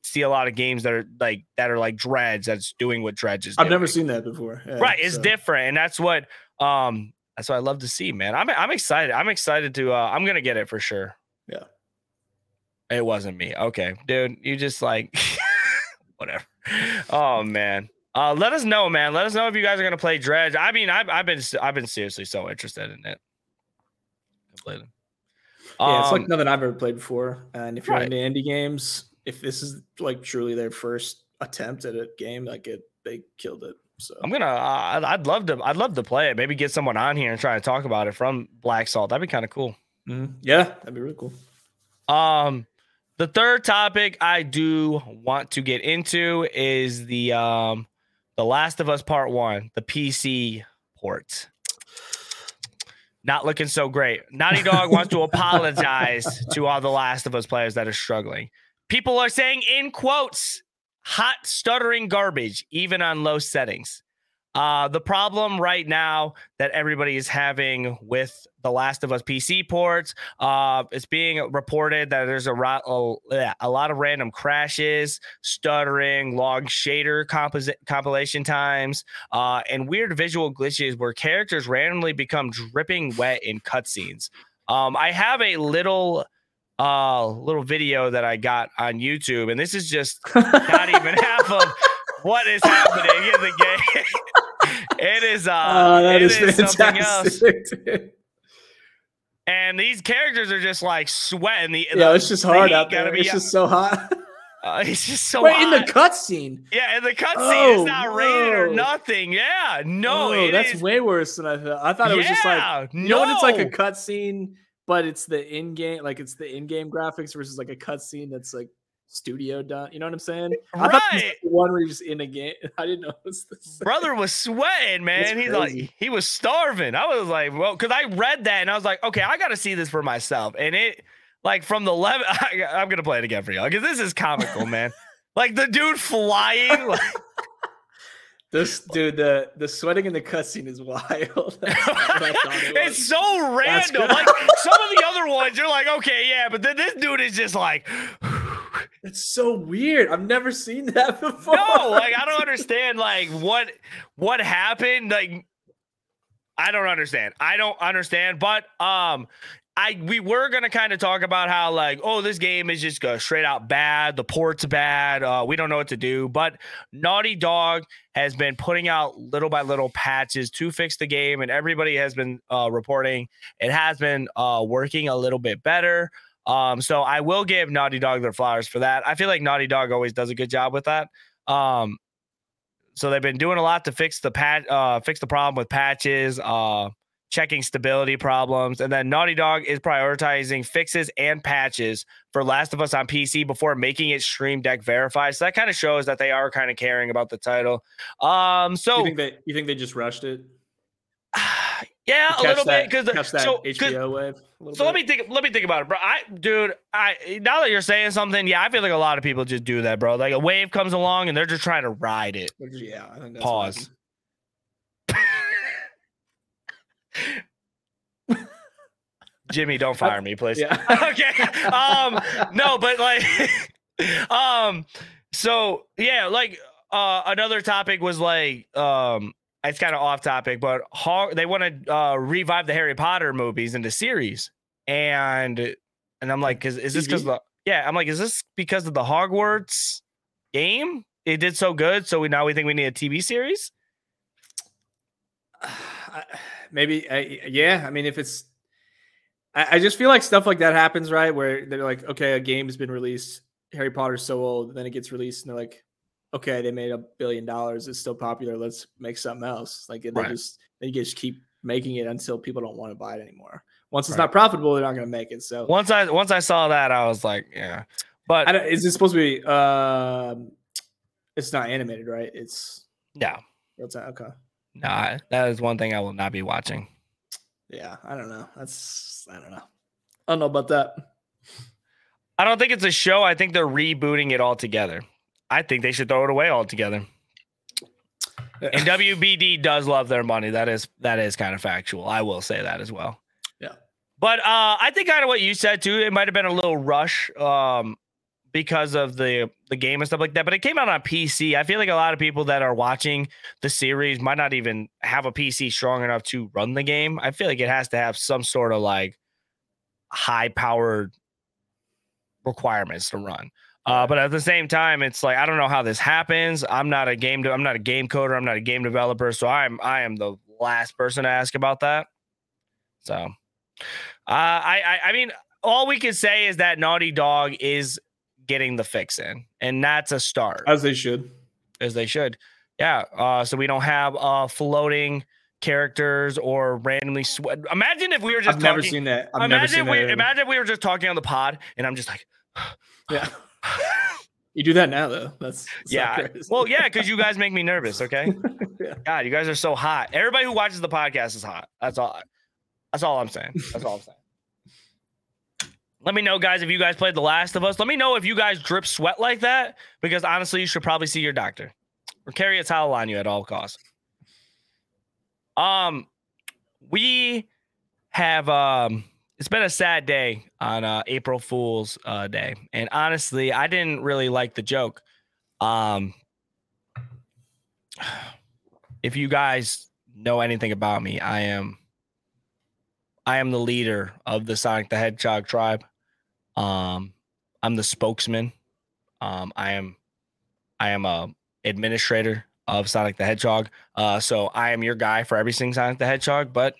see a lot of games that are like that are like Dredge that's doing what Dredge is. I've doing. never seen that before. Yeah, right it's so- different and that's what um that's what i love to see man i'm i'm excited i'm excited to uh i'm gonna get it for sure Yeah. it wasn't me okay dude you just like whatever oh man uh let us know man let us know if you guys are gonna play dredge i mean i've, I've been i've been seriously so interested in it completely Yeah, it's Um, like nothing I've ever played before. And if you're right. into indie games, if this is like truly their first attempt at a game, like it, they killed it. So i'm gonna uh, I'd- love to i'd love to play it maybe get someone on here and try to talk about it from black salt that'd be kind of cool Mhm. yeah, that'd be really cool. Um, the third topic I do want to get into is the um, the Last of Us Part One, the PC port. Not looking so great. Naughty Dog wants to apologize to all the Last of Us players that are struggling. People are saying in quotes, "hot stuttering garbage," even on low settings. Uh, the problem right now that everybody is having with the Last of Us PC ports, uh, it's being reported that there's a, ro- a, a lot of random crashes, stuttering, long shader compilation times, uh, and weird visual glitches where characters randomly become dripping wet in cutscenes. Um, I have a little uh little video that I got on YouTube, and this is just not even half of what is happening in the game. It is uh Oh, that it is is something else. fantastic. And these characters are just like sweating. The, Yeah, the- it's just hard out there. be- It's just so hot. uh, it's just so Wait, in the cutscene. yeah, in the cutscene, Oh, it's not raining or nothing. Yeah, no, oh, that's is- way worse than I thought. I thought it was just like Yeah, you know when it's like a cutscene, but it's the in-game, like it's the in-game graphics versus like a cutscene that's like studio done. You know what I'm saying? I thought Right. the one where you're in a game. I didn't know it was the brother was sweating, man. He's like, he was starving. I was like, well, because I read that and I was like, okay, I got to see this for myself. And it, like, from the level, I, I'm gonna play it again for y'all because this is comical, man. like the dude flying, like, This dude, the the sweating in the cutscene is wild. That's not what I thought it it's so random. Like some of the other ones, you're like, okay, yeah, but then this dude is just like, It's so weird. I've never seen that before. no, like I don't understand, like what what happened, like. I don't understand. I don't understand. But um, I we were gonna kind of talk about how like, oh, this game is just uh, straight out bad. The port's bad. Uh, we don't know what to do. But Naughty Dog has been putting out little by little patches to fix the game, and everybody has been uh, reporting it has been uh, working a little bit better. Um, so I will give Naughty Dog their flowers for that. I feel like Naughty Dog always does a good job with that. Um, so they've been doing a lot to fix the pat, uh, fix the problem with patches, uh, checking stability problems, and then Naughty Dog is prioritizing fixes and patches for Last of Us on PC before making it Steam Deck verified. So that kind of shows that they are kind of caring about the title. Um, so You think they you think they just rushed it? yeah, a little that, bit because so, HBO wave. So let me think. Let me think about it, bro. I, dude, I now that you're saying something, yeah, I feel like a lot of people just do that, bro. Like a wave comes along and they're just trying to ride it. Yeah, I think that's Pause. Jimmy, don't fire me, please. Yeah. okay. Um, no, but like, um, so yeah, like, uh, another topic was like, um, it's kind of off topic, but Hog- they want to uh, revive the Harry Potter movies into series, and and I'm like, is, is this because the yeah? I'm like, is this because of the Hogwarts game? It did so good, so we now we think we need a TV series. Maybe I, yeah i mean if it's I, I just feel like stuff like that happens right where they're like okay a game's been released harry potter's so old then it gets released and they're like okay they made a billion dollars it's still popular let's make something else like they Right. just they just keep making it until people don't want to buy it anymore once it's Right. not profitable they're not going to make it so Once I once I saw that, I was like, yeah, but I don't, is it supposed to be um it's not animated right it's yeah, okay nah, that is one thing I will not be watching. yeah i don't know that's i don't know i don't know about that I don't think it's a show. I think they're rebooting it altogether. I think they should throw it away altogether. And WBD does love their money. That is that is kind of factual. I will say that as well. Yeah. But uh, I think kind of what you said too. It might have been a little rush um, because of the the game and stuff like that. But it came out on PC. I feel like a lot of people that are watching the series might not even have a PC strong enough to run the game. I feel like it has to have some sort of like high powered requirements to run. Uh, but at the same time, it's like I don't know how this happens. I'm not a game. De- I'm not a game coder. I'm not a game developer. So I'm I am the last person to ask about that. So, uh, I, I I mean, all we can say is that Naughty Dog is getting the fix in, and that's a start as they should as they should. Yeah. Uh, so we don't have uh floating characters or randomly sweat. Imagine if we were just I've never seen that. I've never imagine seen we that. imagine if we were just talking on the pod, and I'm just like. yeah. You do that now though. That's, that's yeah. Well, yeah, because you guys make me nervous. Okay. Yeah. God, you guys are so hot. Everybody who watches the podcast is hot. That's all. That's all I'm saying. That's all I'm saying. Let me know, guys, if you guys played The Last of Us. Let me know if you guys drip sweat like that, because honestly, you should probably see your doctor or carry a towel on you at all costs. Um, we have um, it's been a sad day on uh, April Fool's uh, Day, and honestly, I didn't really like the joke. Um, if you guys know anything about me, I am I am the leader of the Sonic the Hedgehog tribe. Um, I'm the spokesman. Um, I am I am a administrator of Sonic the Hedgehog. Uh, so I am your guy for everything Sonic the Hedgehog, but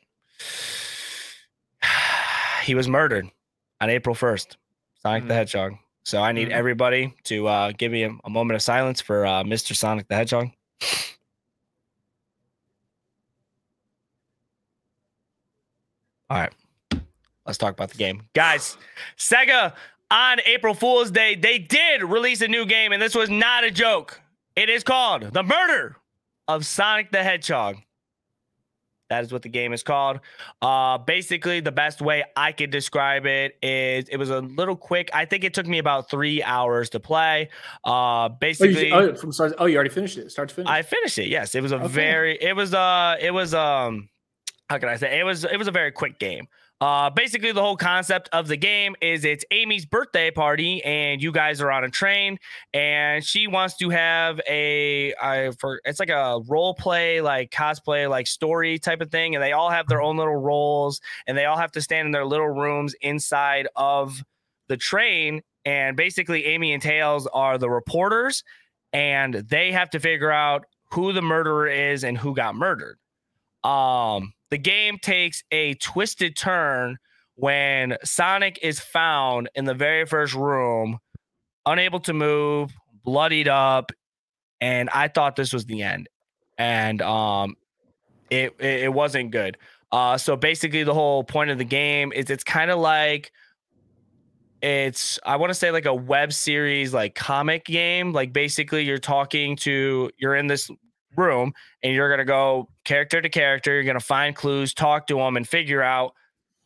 he was murdered on April 1st, Sonic mm-hmm. the Hedgehog. So I need mm-hmm. everybody to uh, give me a, a, moment of silence for uh, Mr. Sonic the Hedgehog. All right. Let's talk about the game. Guys, Sega on April Fool's Day, they did release a new game, and this was not a joke. It is called The Murder of Sonic the Hedgehog. That is what the game is called. Uh, basically, the best way I could describe it is it was a little quick. I think it took me about three hours to play. Uh, basically, oh, you, oh, from start. Oh, you already finished it. Start to finish. I finished it. Yes, it was a okay. very. It was uh. It was um. How can I say? It was. It was a very quick game. Uh, basically, the whole concept of the game is it's Amy's birthday party, and you guys are on a train, and she wants to have a I for it's like a role play, like cosplay, like story type of thing, and they all have their own little roles, and they all have to stand in their little rooms inside of the train, and basically, Amy and Tails are the reporters, and they have to figure out who the murderer is and who got murdered. Um, the game takes a twisted turn when Sonic is found in the very first room, unable to move, bloodied up, and I thought this was the end, and um, it it, it wasn't good. Uh, so basically, the whole point of the game is it's kind of like it's I want to say like a web series, like comic game. Like basically, you're talking to you're in this room and you're going to go character to character. You're going to find clues, talk to them, and figure out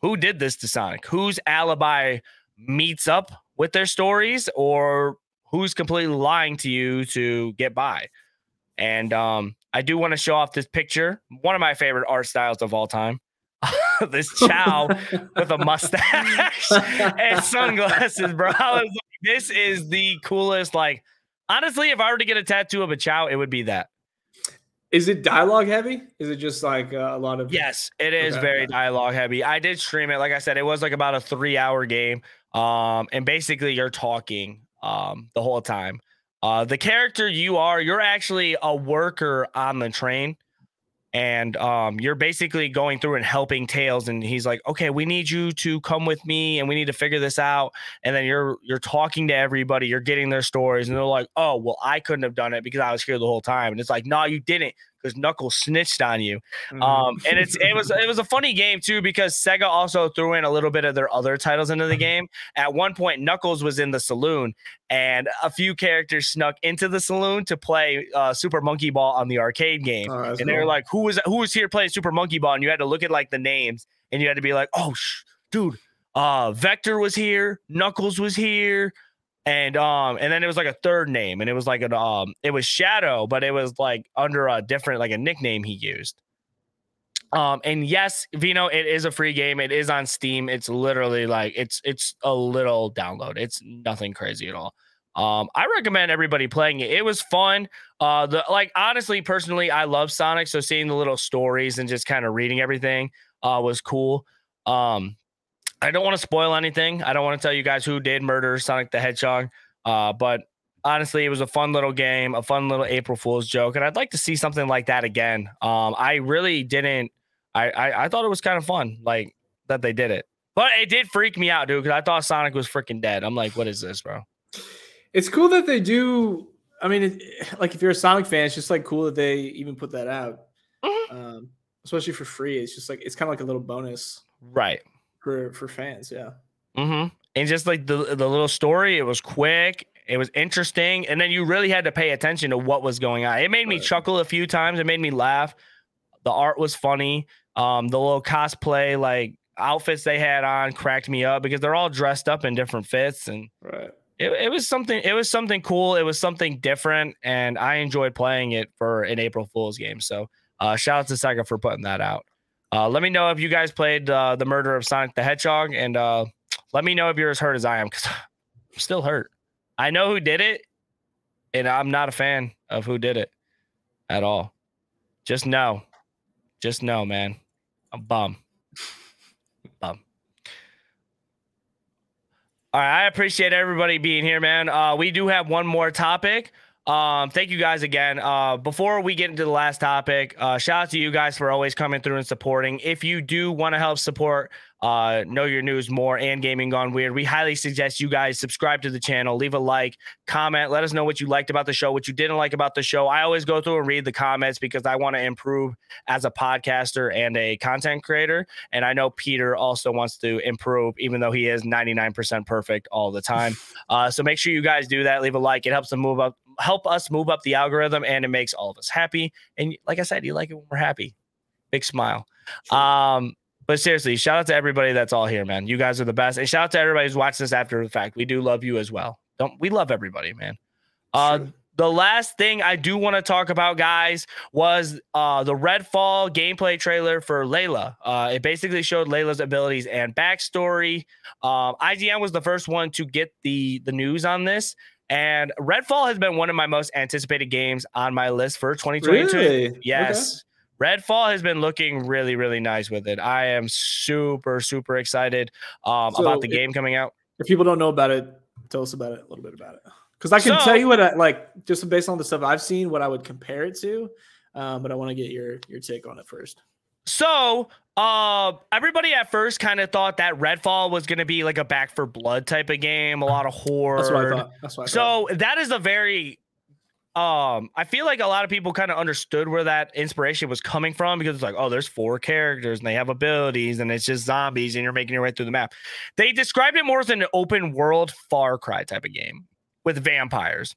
who did this to Sonic, whose alibi meets up with their stories, or who's completely lying to you to get by. And um, I do want to show off this picture, one of my favorite art styles of all time. this chow with a mustache and sunglasses, bro. I was like, this is the coolest. Like, honestly, if I were to get a tattoo of a chow, it would be that. Is it dialogue heavy? Is it just like uh, a lot of? Yes, it is okay. very dialogue heavy. I did stream it. Like I said, it was like about a three hour game. Um, and basically you're talking um the whole time. Uh, the character you are, you're actually a worker on the train and um, you're basically going through and helping Tails, and he's like, "Okay, we need you to come with me, and we need to figure this out." And then you're you're talking to everybody, you're getting their stories, and they're like, "Oh, well, I couldn't have done it because I was here the whole time." And it's like, "No, you didn't because Knuckles snitched on you. Mm-hmm. Um, and it's it was it was a funny game too because Sega also threw in a little bit of their other titles into the game. At one point, Knuckles was in the saloon, and a few characters snuck into the saloon to play uh, Super Monkey Ball on the arcade game. Oh, and cool. they were like, "Who was who was here playing Super Monkey Ball?" And you had to look at like the names, and you had to be like, "Oh, sh- dude." Uh, Vector was here, Knuckles was here, and um and then it was like a third name and it was like an um it was shadow but it was like under a different like a nickname he used. Um and yes vino it is a free game. It is on steam. It's literally like it's it's a little download. It's nothing crazy at all. Um i recommend everybody playing it. It was fun. Uh the like honestly personally i love sonic so seeing the little stories and just kind of reading everything uh was cool. Um I don't want to spoil anything. I don't want to tell you guys who did murder Sonic the Hedgehog. Uh, but honestly, it was a fun little game, a fun little April Fool's joke, and I'd like to see something like that again. Um, I really didn't. I, I I thought it was kind of fun, like that they did it, but it did freak me out, dude, because I thought Sonic was freaking dead. I'm like, what is this, bro? It's cool that they do. I mean, it, like if you're a Sonic fan, it's just like cool that they even put that out, mm-hmm. um, especially for free. It's just like it's kind of like a little bonus, right? For for fans. Yeah. Mm-hmm. And just like the the little story, it was quick. It was interesting, and then you really had to pay attention to what was going on. It made me right. chuckle a few times. It made me laugh. The art was funny. Um, the little cosplay like outfits they had on cracked me up because they're all dressed up in different fits, and right. It, it was something. It was something cool. It was something different, and I enjoyed playing it for an April Fool's game. So Uh, shout out to Sega for putting that out. Uh, let me know if you guys played uh, the murder of Sonic the Hedgehog, and uh, let me know if you're as hurt as I am because I'm still hurt. I know who did it, and I'm not a fan of who did it at all. Just know, just know, man, I'm bum, bum. All right, I appreciate everybody being here, man. Uh, we do have one more topic. Um, thank you guys again. Uh, before we get into the last topic, uh, shout out to you guys for always coming through and supporting. If you do want to help support uh, Know Your News More and Gaming Gone Weird, we highly suggest you guys subscribe to the channel, leave a like, comment, let us know what you liked about the show, what you didn't like about the show. I always go through and read the comments because I want to improve as a podcaster and a content creator. And I know Pieter also wants to improve, even though he is 99% perfect all the time. Uh, so make sure you guys do that. Leave a like. It helps them move up help us move up the algorithm and it makes all of us happy. And like I said, you like it when we're happy. Big smile. Sure. Um, but seriously, shout out to everybody that's all here, man. You guys are the best. And shout out to everybody who's watching this after the fact. We do love you as well. Don't we love everybody, man? Uh sure. the last thing I do want to talk about, guys, was uh the Redfall gameplay trailer for Layla. Uh it basically showed Layla's abilities and backstory. Um IGN was the first one to get the the news on this. And Redfall has been one of my most anticipated games on my list for 2022. Really? Yes. Okay. Redfall has been looking really, really nice with it. I am super, super excited um, so about the if, game coming out. If people don't know about it, tell us about it a little bit about it. Because I can so, tell you what I like, just based on the stuff I've seen, what I would compare it to. Um, but I want to get your your take on it first. So, uh, everybody at first kind of thought that Redfall was going to be like a Back 4 Blood type of game, a lot of horror. That's what I thought. That's what I so thought. that is a very um i feel like a lot of people kind of understood where that inspiration was coming from because it's like oh there's four characters and they have abilities and it's just zombies and you're making your way through the map. They described it more as an open world far cry type of game with vampires.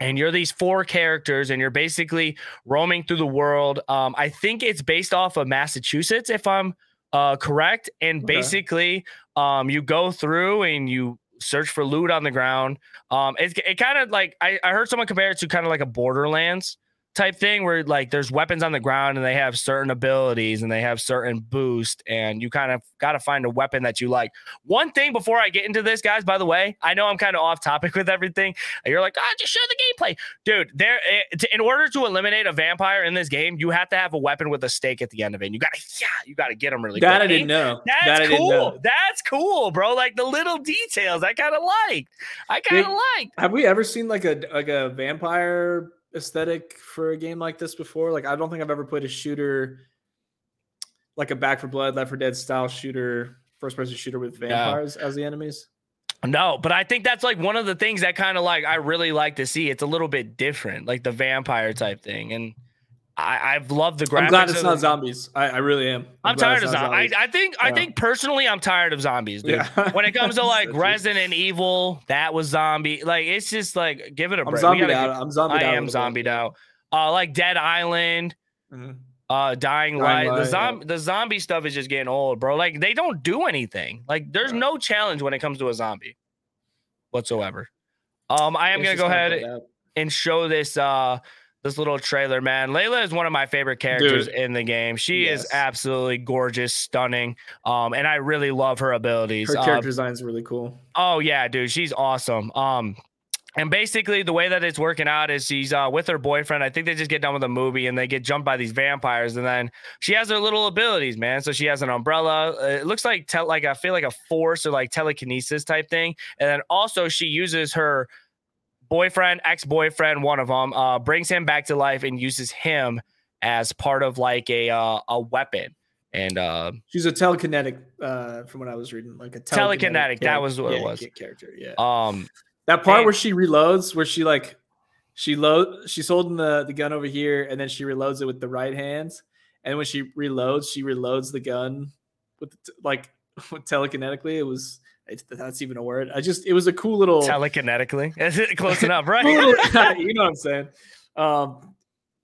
And you're these four characters and you're basically roaming through the world. Um, i think it's based off of massachusetts if i'm uh, correct. And okay. basically um, you go through and you search for loot on the ground. Um, it's it kind of like I, I heard someone compare it to kind of like a borderlands type thing where like there's weapons on the ground and they have certain abilities and they have certain boost and you kind of got to find a weapon that you like. One thing before I get into this, guys, by the way, I know I'm kind of off topic with everything. You're like, ah, just show the gameplay, dude. There, eh, in order to eliminate a vampire in this game, you have to have a weapon with a stake at the end of it. And you gotta, yeah, you gotta get them really. That quick. I didn't know. That's that cool. That's cool, bro. Like the little details, I kind of like. I kind of like. Have we ever seen like a like a vampire? Aesthetic for a game like this before. Like I don't think I've ever played a shooter like a Back 4 Blood, Left 4 Dead style shooter, first person shooter with vampires as the enemies. No, but I think that's like one of the things that kind of like I really like to see. It's a little bit different, like the vampire type thing. And I, have loved the graphics. I'm glad it's not zombies. I, I, really am. I'm, I'm tired of zombies. I, I, think yeah. I think personally I'm tired of zombies, dude. Yeah. when it comes to like Resident Evil, that was zombie. Like it's just like give it a break. I'm zombied out. I'm zombied I am zombied out. Uh, like Dead Island, mm-hmm. uh, Dying, Dying Light. Light. The zombie yeah. the zombie stuff is just getting old, bro. Like they don't do anything. Like there's no challenge when it comes to a zombie whatsoever. Um, I am it's gonna go ahead and show this uh this little trailer, man. Layla is one of my favorite characters Dude. in the game. She yes. is absolutely gorgeous, stunning. Um, and I really love her abilities. Her character uh, design is really cool. Oh yeah, dude, she's awesome. Um, and basically the way that it's working out is she's uh, with her boyfriend. I think they just get done with a movie and they get jumped by these vampires, and then she has her little abilities, man. So she has an umbrella. It looks like te- like I feel like a force or like telekinesis type thing, and then also she uses her boyfriend, ex boyfriend, one of them, uh, brings him back to life and uses him as part of like a uh, a weapon. And uh, she's a telekinetic, uh, from what I was reading, like a telekinetic. telekinetic that was what yeah, it was. Character, yeah. Um, that part and, where she reloads, where she like she load, she's holding the the gun over here, and then she reloads it with the right hand. And when she reloads, she reloads the gun with like telekinetically. It was if that's even a word. I just it was a cool little telekinetically. Is it close enough, right? you know what I'm saying. Um,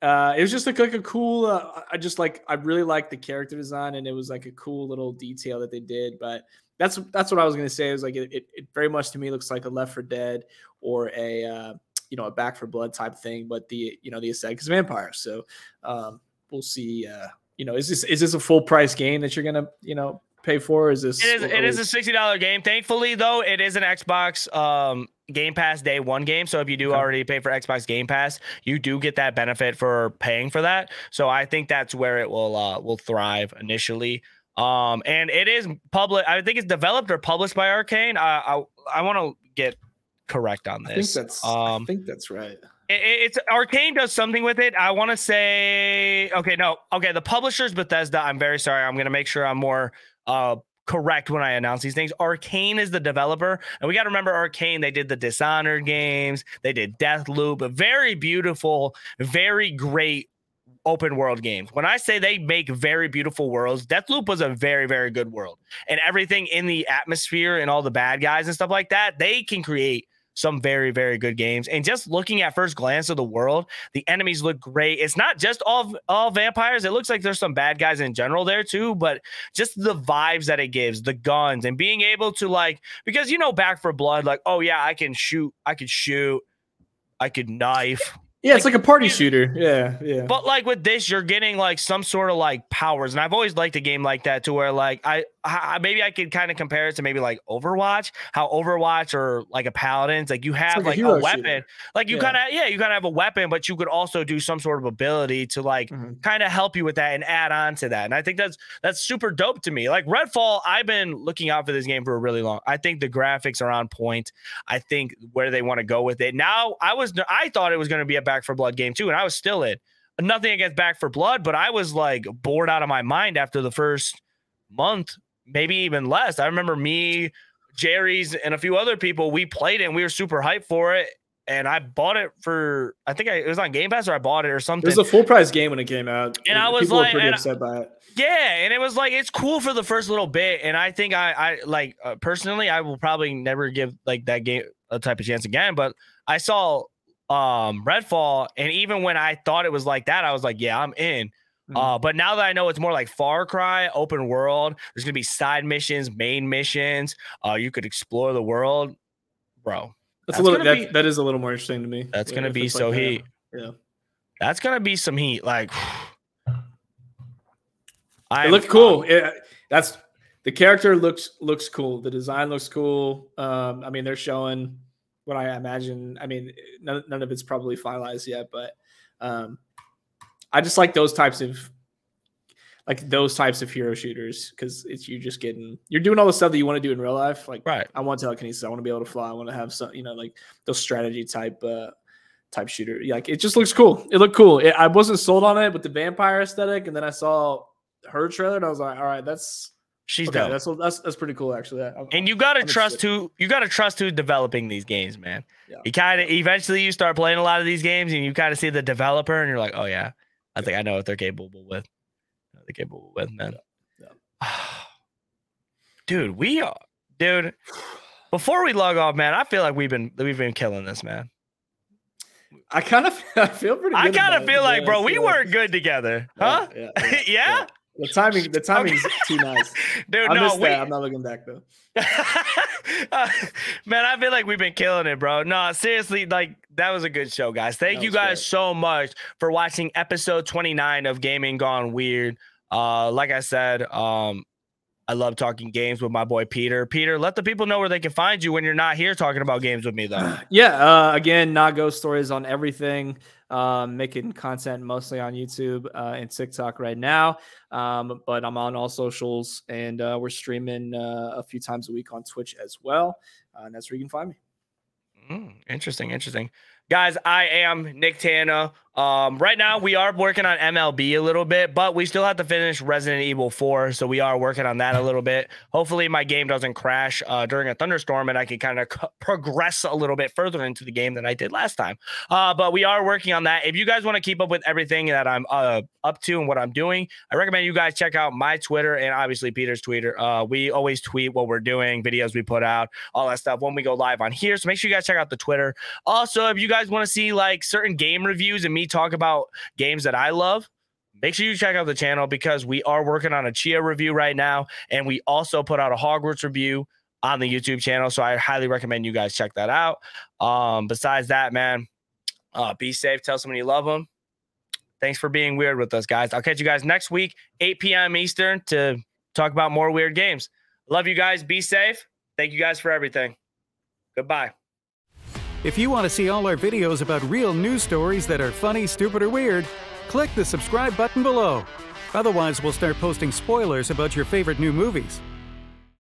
uh, it was just like, like a cool. Uh, I just like I really like the character design, and it was like a cool little detail that they did. But that's that's what I was gonna say. It was like it, it, it very much to me looks like a Left 4 Dead or a uh, you know a Back 4 Blood type thing, but the you know the aesthetic is vampires. So um, we'll see. Uh, you know, is this is this a full price game that you're gonna you know pay for? Is this? It is. It is a sixty dollar game. Thankfully, though, it is an Xbox um, Game Pass Day One game. So if you do okay. already pay for Xbox Game Pass, you do get that benefit for paying for that. So I think that's where it will uh, will thrive initially. Um, and it is public. I think it's developed or published by Arcane. I I, I want to get correct on this. I think that's. Um, I think that's right. It's Arcane does something with it. I want to say. Okay, no. Okay, the publisher's Bethesda. I'm very sorry. I'm gonna make sure I'm more uh correct when I announce these things. Arcane is the developer, and we got to remember Arcane. They did the Dishonored games, they did Deathloop, a very beautiful, very great open world games. When I say they make very beautiful worlds, Deathloop was a very, very good world, and everything in the atmosphere and all the bad guys and stuff like that, they can create some very, very good games. And just looking at first glance of the world, the enemies look great. It's not just all all vampires. It looks like there's some bad guys in general there too, but just the vibes that it gives, the guns, and being able to like because you know Back 4 Blood, like, oh yeah, I can shoot, I could shoot, I could knife. Yeah, like, it's like a party shooter. Yeah, yeah. But like with this, you're getting like some sort of like powers, and I've always liked a game like that to where like I, I maybe I could kind of compare it to maybe like Overwatch, how Overwatch or like a Paladin's like you have like, like, a, a weapon, shooter. like you yeah. kind of yeah you kind of have a weapon, but you could also do some sort of ability to like mm-hmm. kind of help you with that and add on to that, and I think that's that's super dope to me. Like Redfall, I've been looking out for this game for a really long. I think the graphics are on point. I think where they want to go with it. Now I was I thought it was going to be a Back 4 Blood game too, and I was still in. Nothing against Back 4 Blood, but I was like bored out of my mind after the first month, maybe even less. I remember me, Jerry's, and a few other people. We played it, and we were super hyped for it. And I bought it for I think I, it was on Game Pass or I bought it or something. It was a full price game when it came out, and, and I was like, pretty upset by it. Yeah, and it was like it's cool for the first little bit, and I think I I like uh, personally I will probably never give like that game a type of chance again. But I saw um Redfall, and even when I thought it was like that, I was like, yeah, I'm in. Mm-hmm. Uh, but now that I know it's more like Far Cry, open world, there's gonna be side missions, main missions. Uh, you could explore the world, bro. That's, that's a little that, be, that is a little more interesting to me. That's yeah, gonna be so like heat. Yeah, that's gonna be some heat. Like, I look cool. Yeah, that's the character looks looks cool. The design looks cool. Um, I mean, they're showing what I imagine. I mean, none, none of it's probably finalized yet, but um, I just like those types of like those types of hero shooters because it's you're just getting you're doing all the stuff that you want to do in real life. Like, right? I want telekinesis. I want to be able to fly. I want to have some, you know, like those strategy type uh type shooter. Like, it just looks cool. It looked cool. It, I wasn't sold on it with the vampire aesthetic, and then I saw her trailer, and I was like, all right, that's She's okay, dope. That's that's that's pretty cool, actually. I'm, and you gotta I'm trust who you gotta trust who's developing these games, man. Yeah. You kind of eventually you start playing a lot of these games, and you kind of see the developer, and you're like, oh yeah, I think I know what they're capable with. They're capable with, man. Yeah. Yeah. dude, we are, dude. Before we log off, man, I feel like we've been we've been killing this, man. I kind of I feel pretty. I kind of feel like, bro, we were good together, huh? yeah. The timing, the timing's too nice. Dude, I no, we, I'm not looking back though. uh, man, I feel like we've been killing it, bro. No, seriously, like that was a good show, guys. Thank you guys great. so much for watching episode 29 of Gaming Gone Weird. Uh, like I said, um, I love talking games with my boy Pieter. Pieter, let the people know where they can find you when you're not here talking about games with me, though. Yeah. Uh, again, not ghost stories on everything. Um, making content mostly on YouTube uh, and TikTok right now. Um, but I'm on all socials and uh, we're streaming uh, a few times a week on Twitch as well. Uh, and that's where you can find me. Mm, interesting. Interesting. Guys, I am Nicktana. Um, right now, we are working on MLB a little bit, but we still have to finish Resident Evil 4. So we are working on that a little bit. Hopefully, my game doesn't crash uh, during a thunderstorm and I can kind of c- progress a little bit further into the game than I did last time. Uh, but we are working on that. If you guys want to keep up with everything that I'm uh, up to and what I'm doing, I recommend you guys check out my Twitter and obviously Pieter's Twitter. Uh, we always tweet what we're doing, videos we put out, all that stuff when we go live on here. So make sure you guys check out the Twitter. Also, if you guys want to see like certain game reviews and me talk about games that I love, make sure you check out the channel because we are working on a Tchia review right now. And we also put out a Hogwarts review on the YouTube channel. So I highly recommend you guys check that out. Um, besides that, man, uh, be safe. Tell someone you love them. Thanks for being weird with us, guys. I'll catch you guys next week, 8 p.m. Eastern, to talk about more weird games. Love you guys. Be safe. Thank you guys for everything. Goodbye. If you want to see all our videos about real news stories that are funny, stupid, or weird, click the subscribe button below. Otherwise, we'll start posting spoilers about your favorite new movies.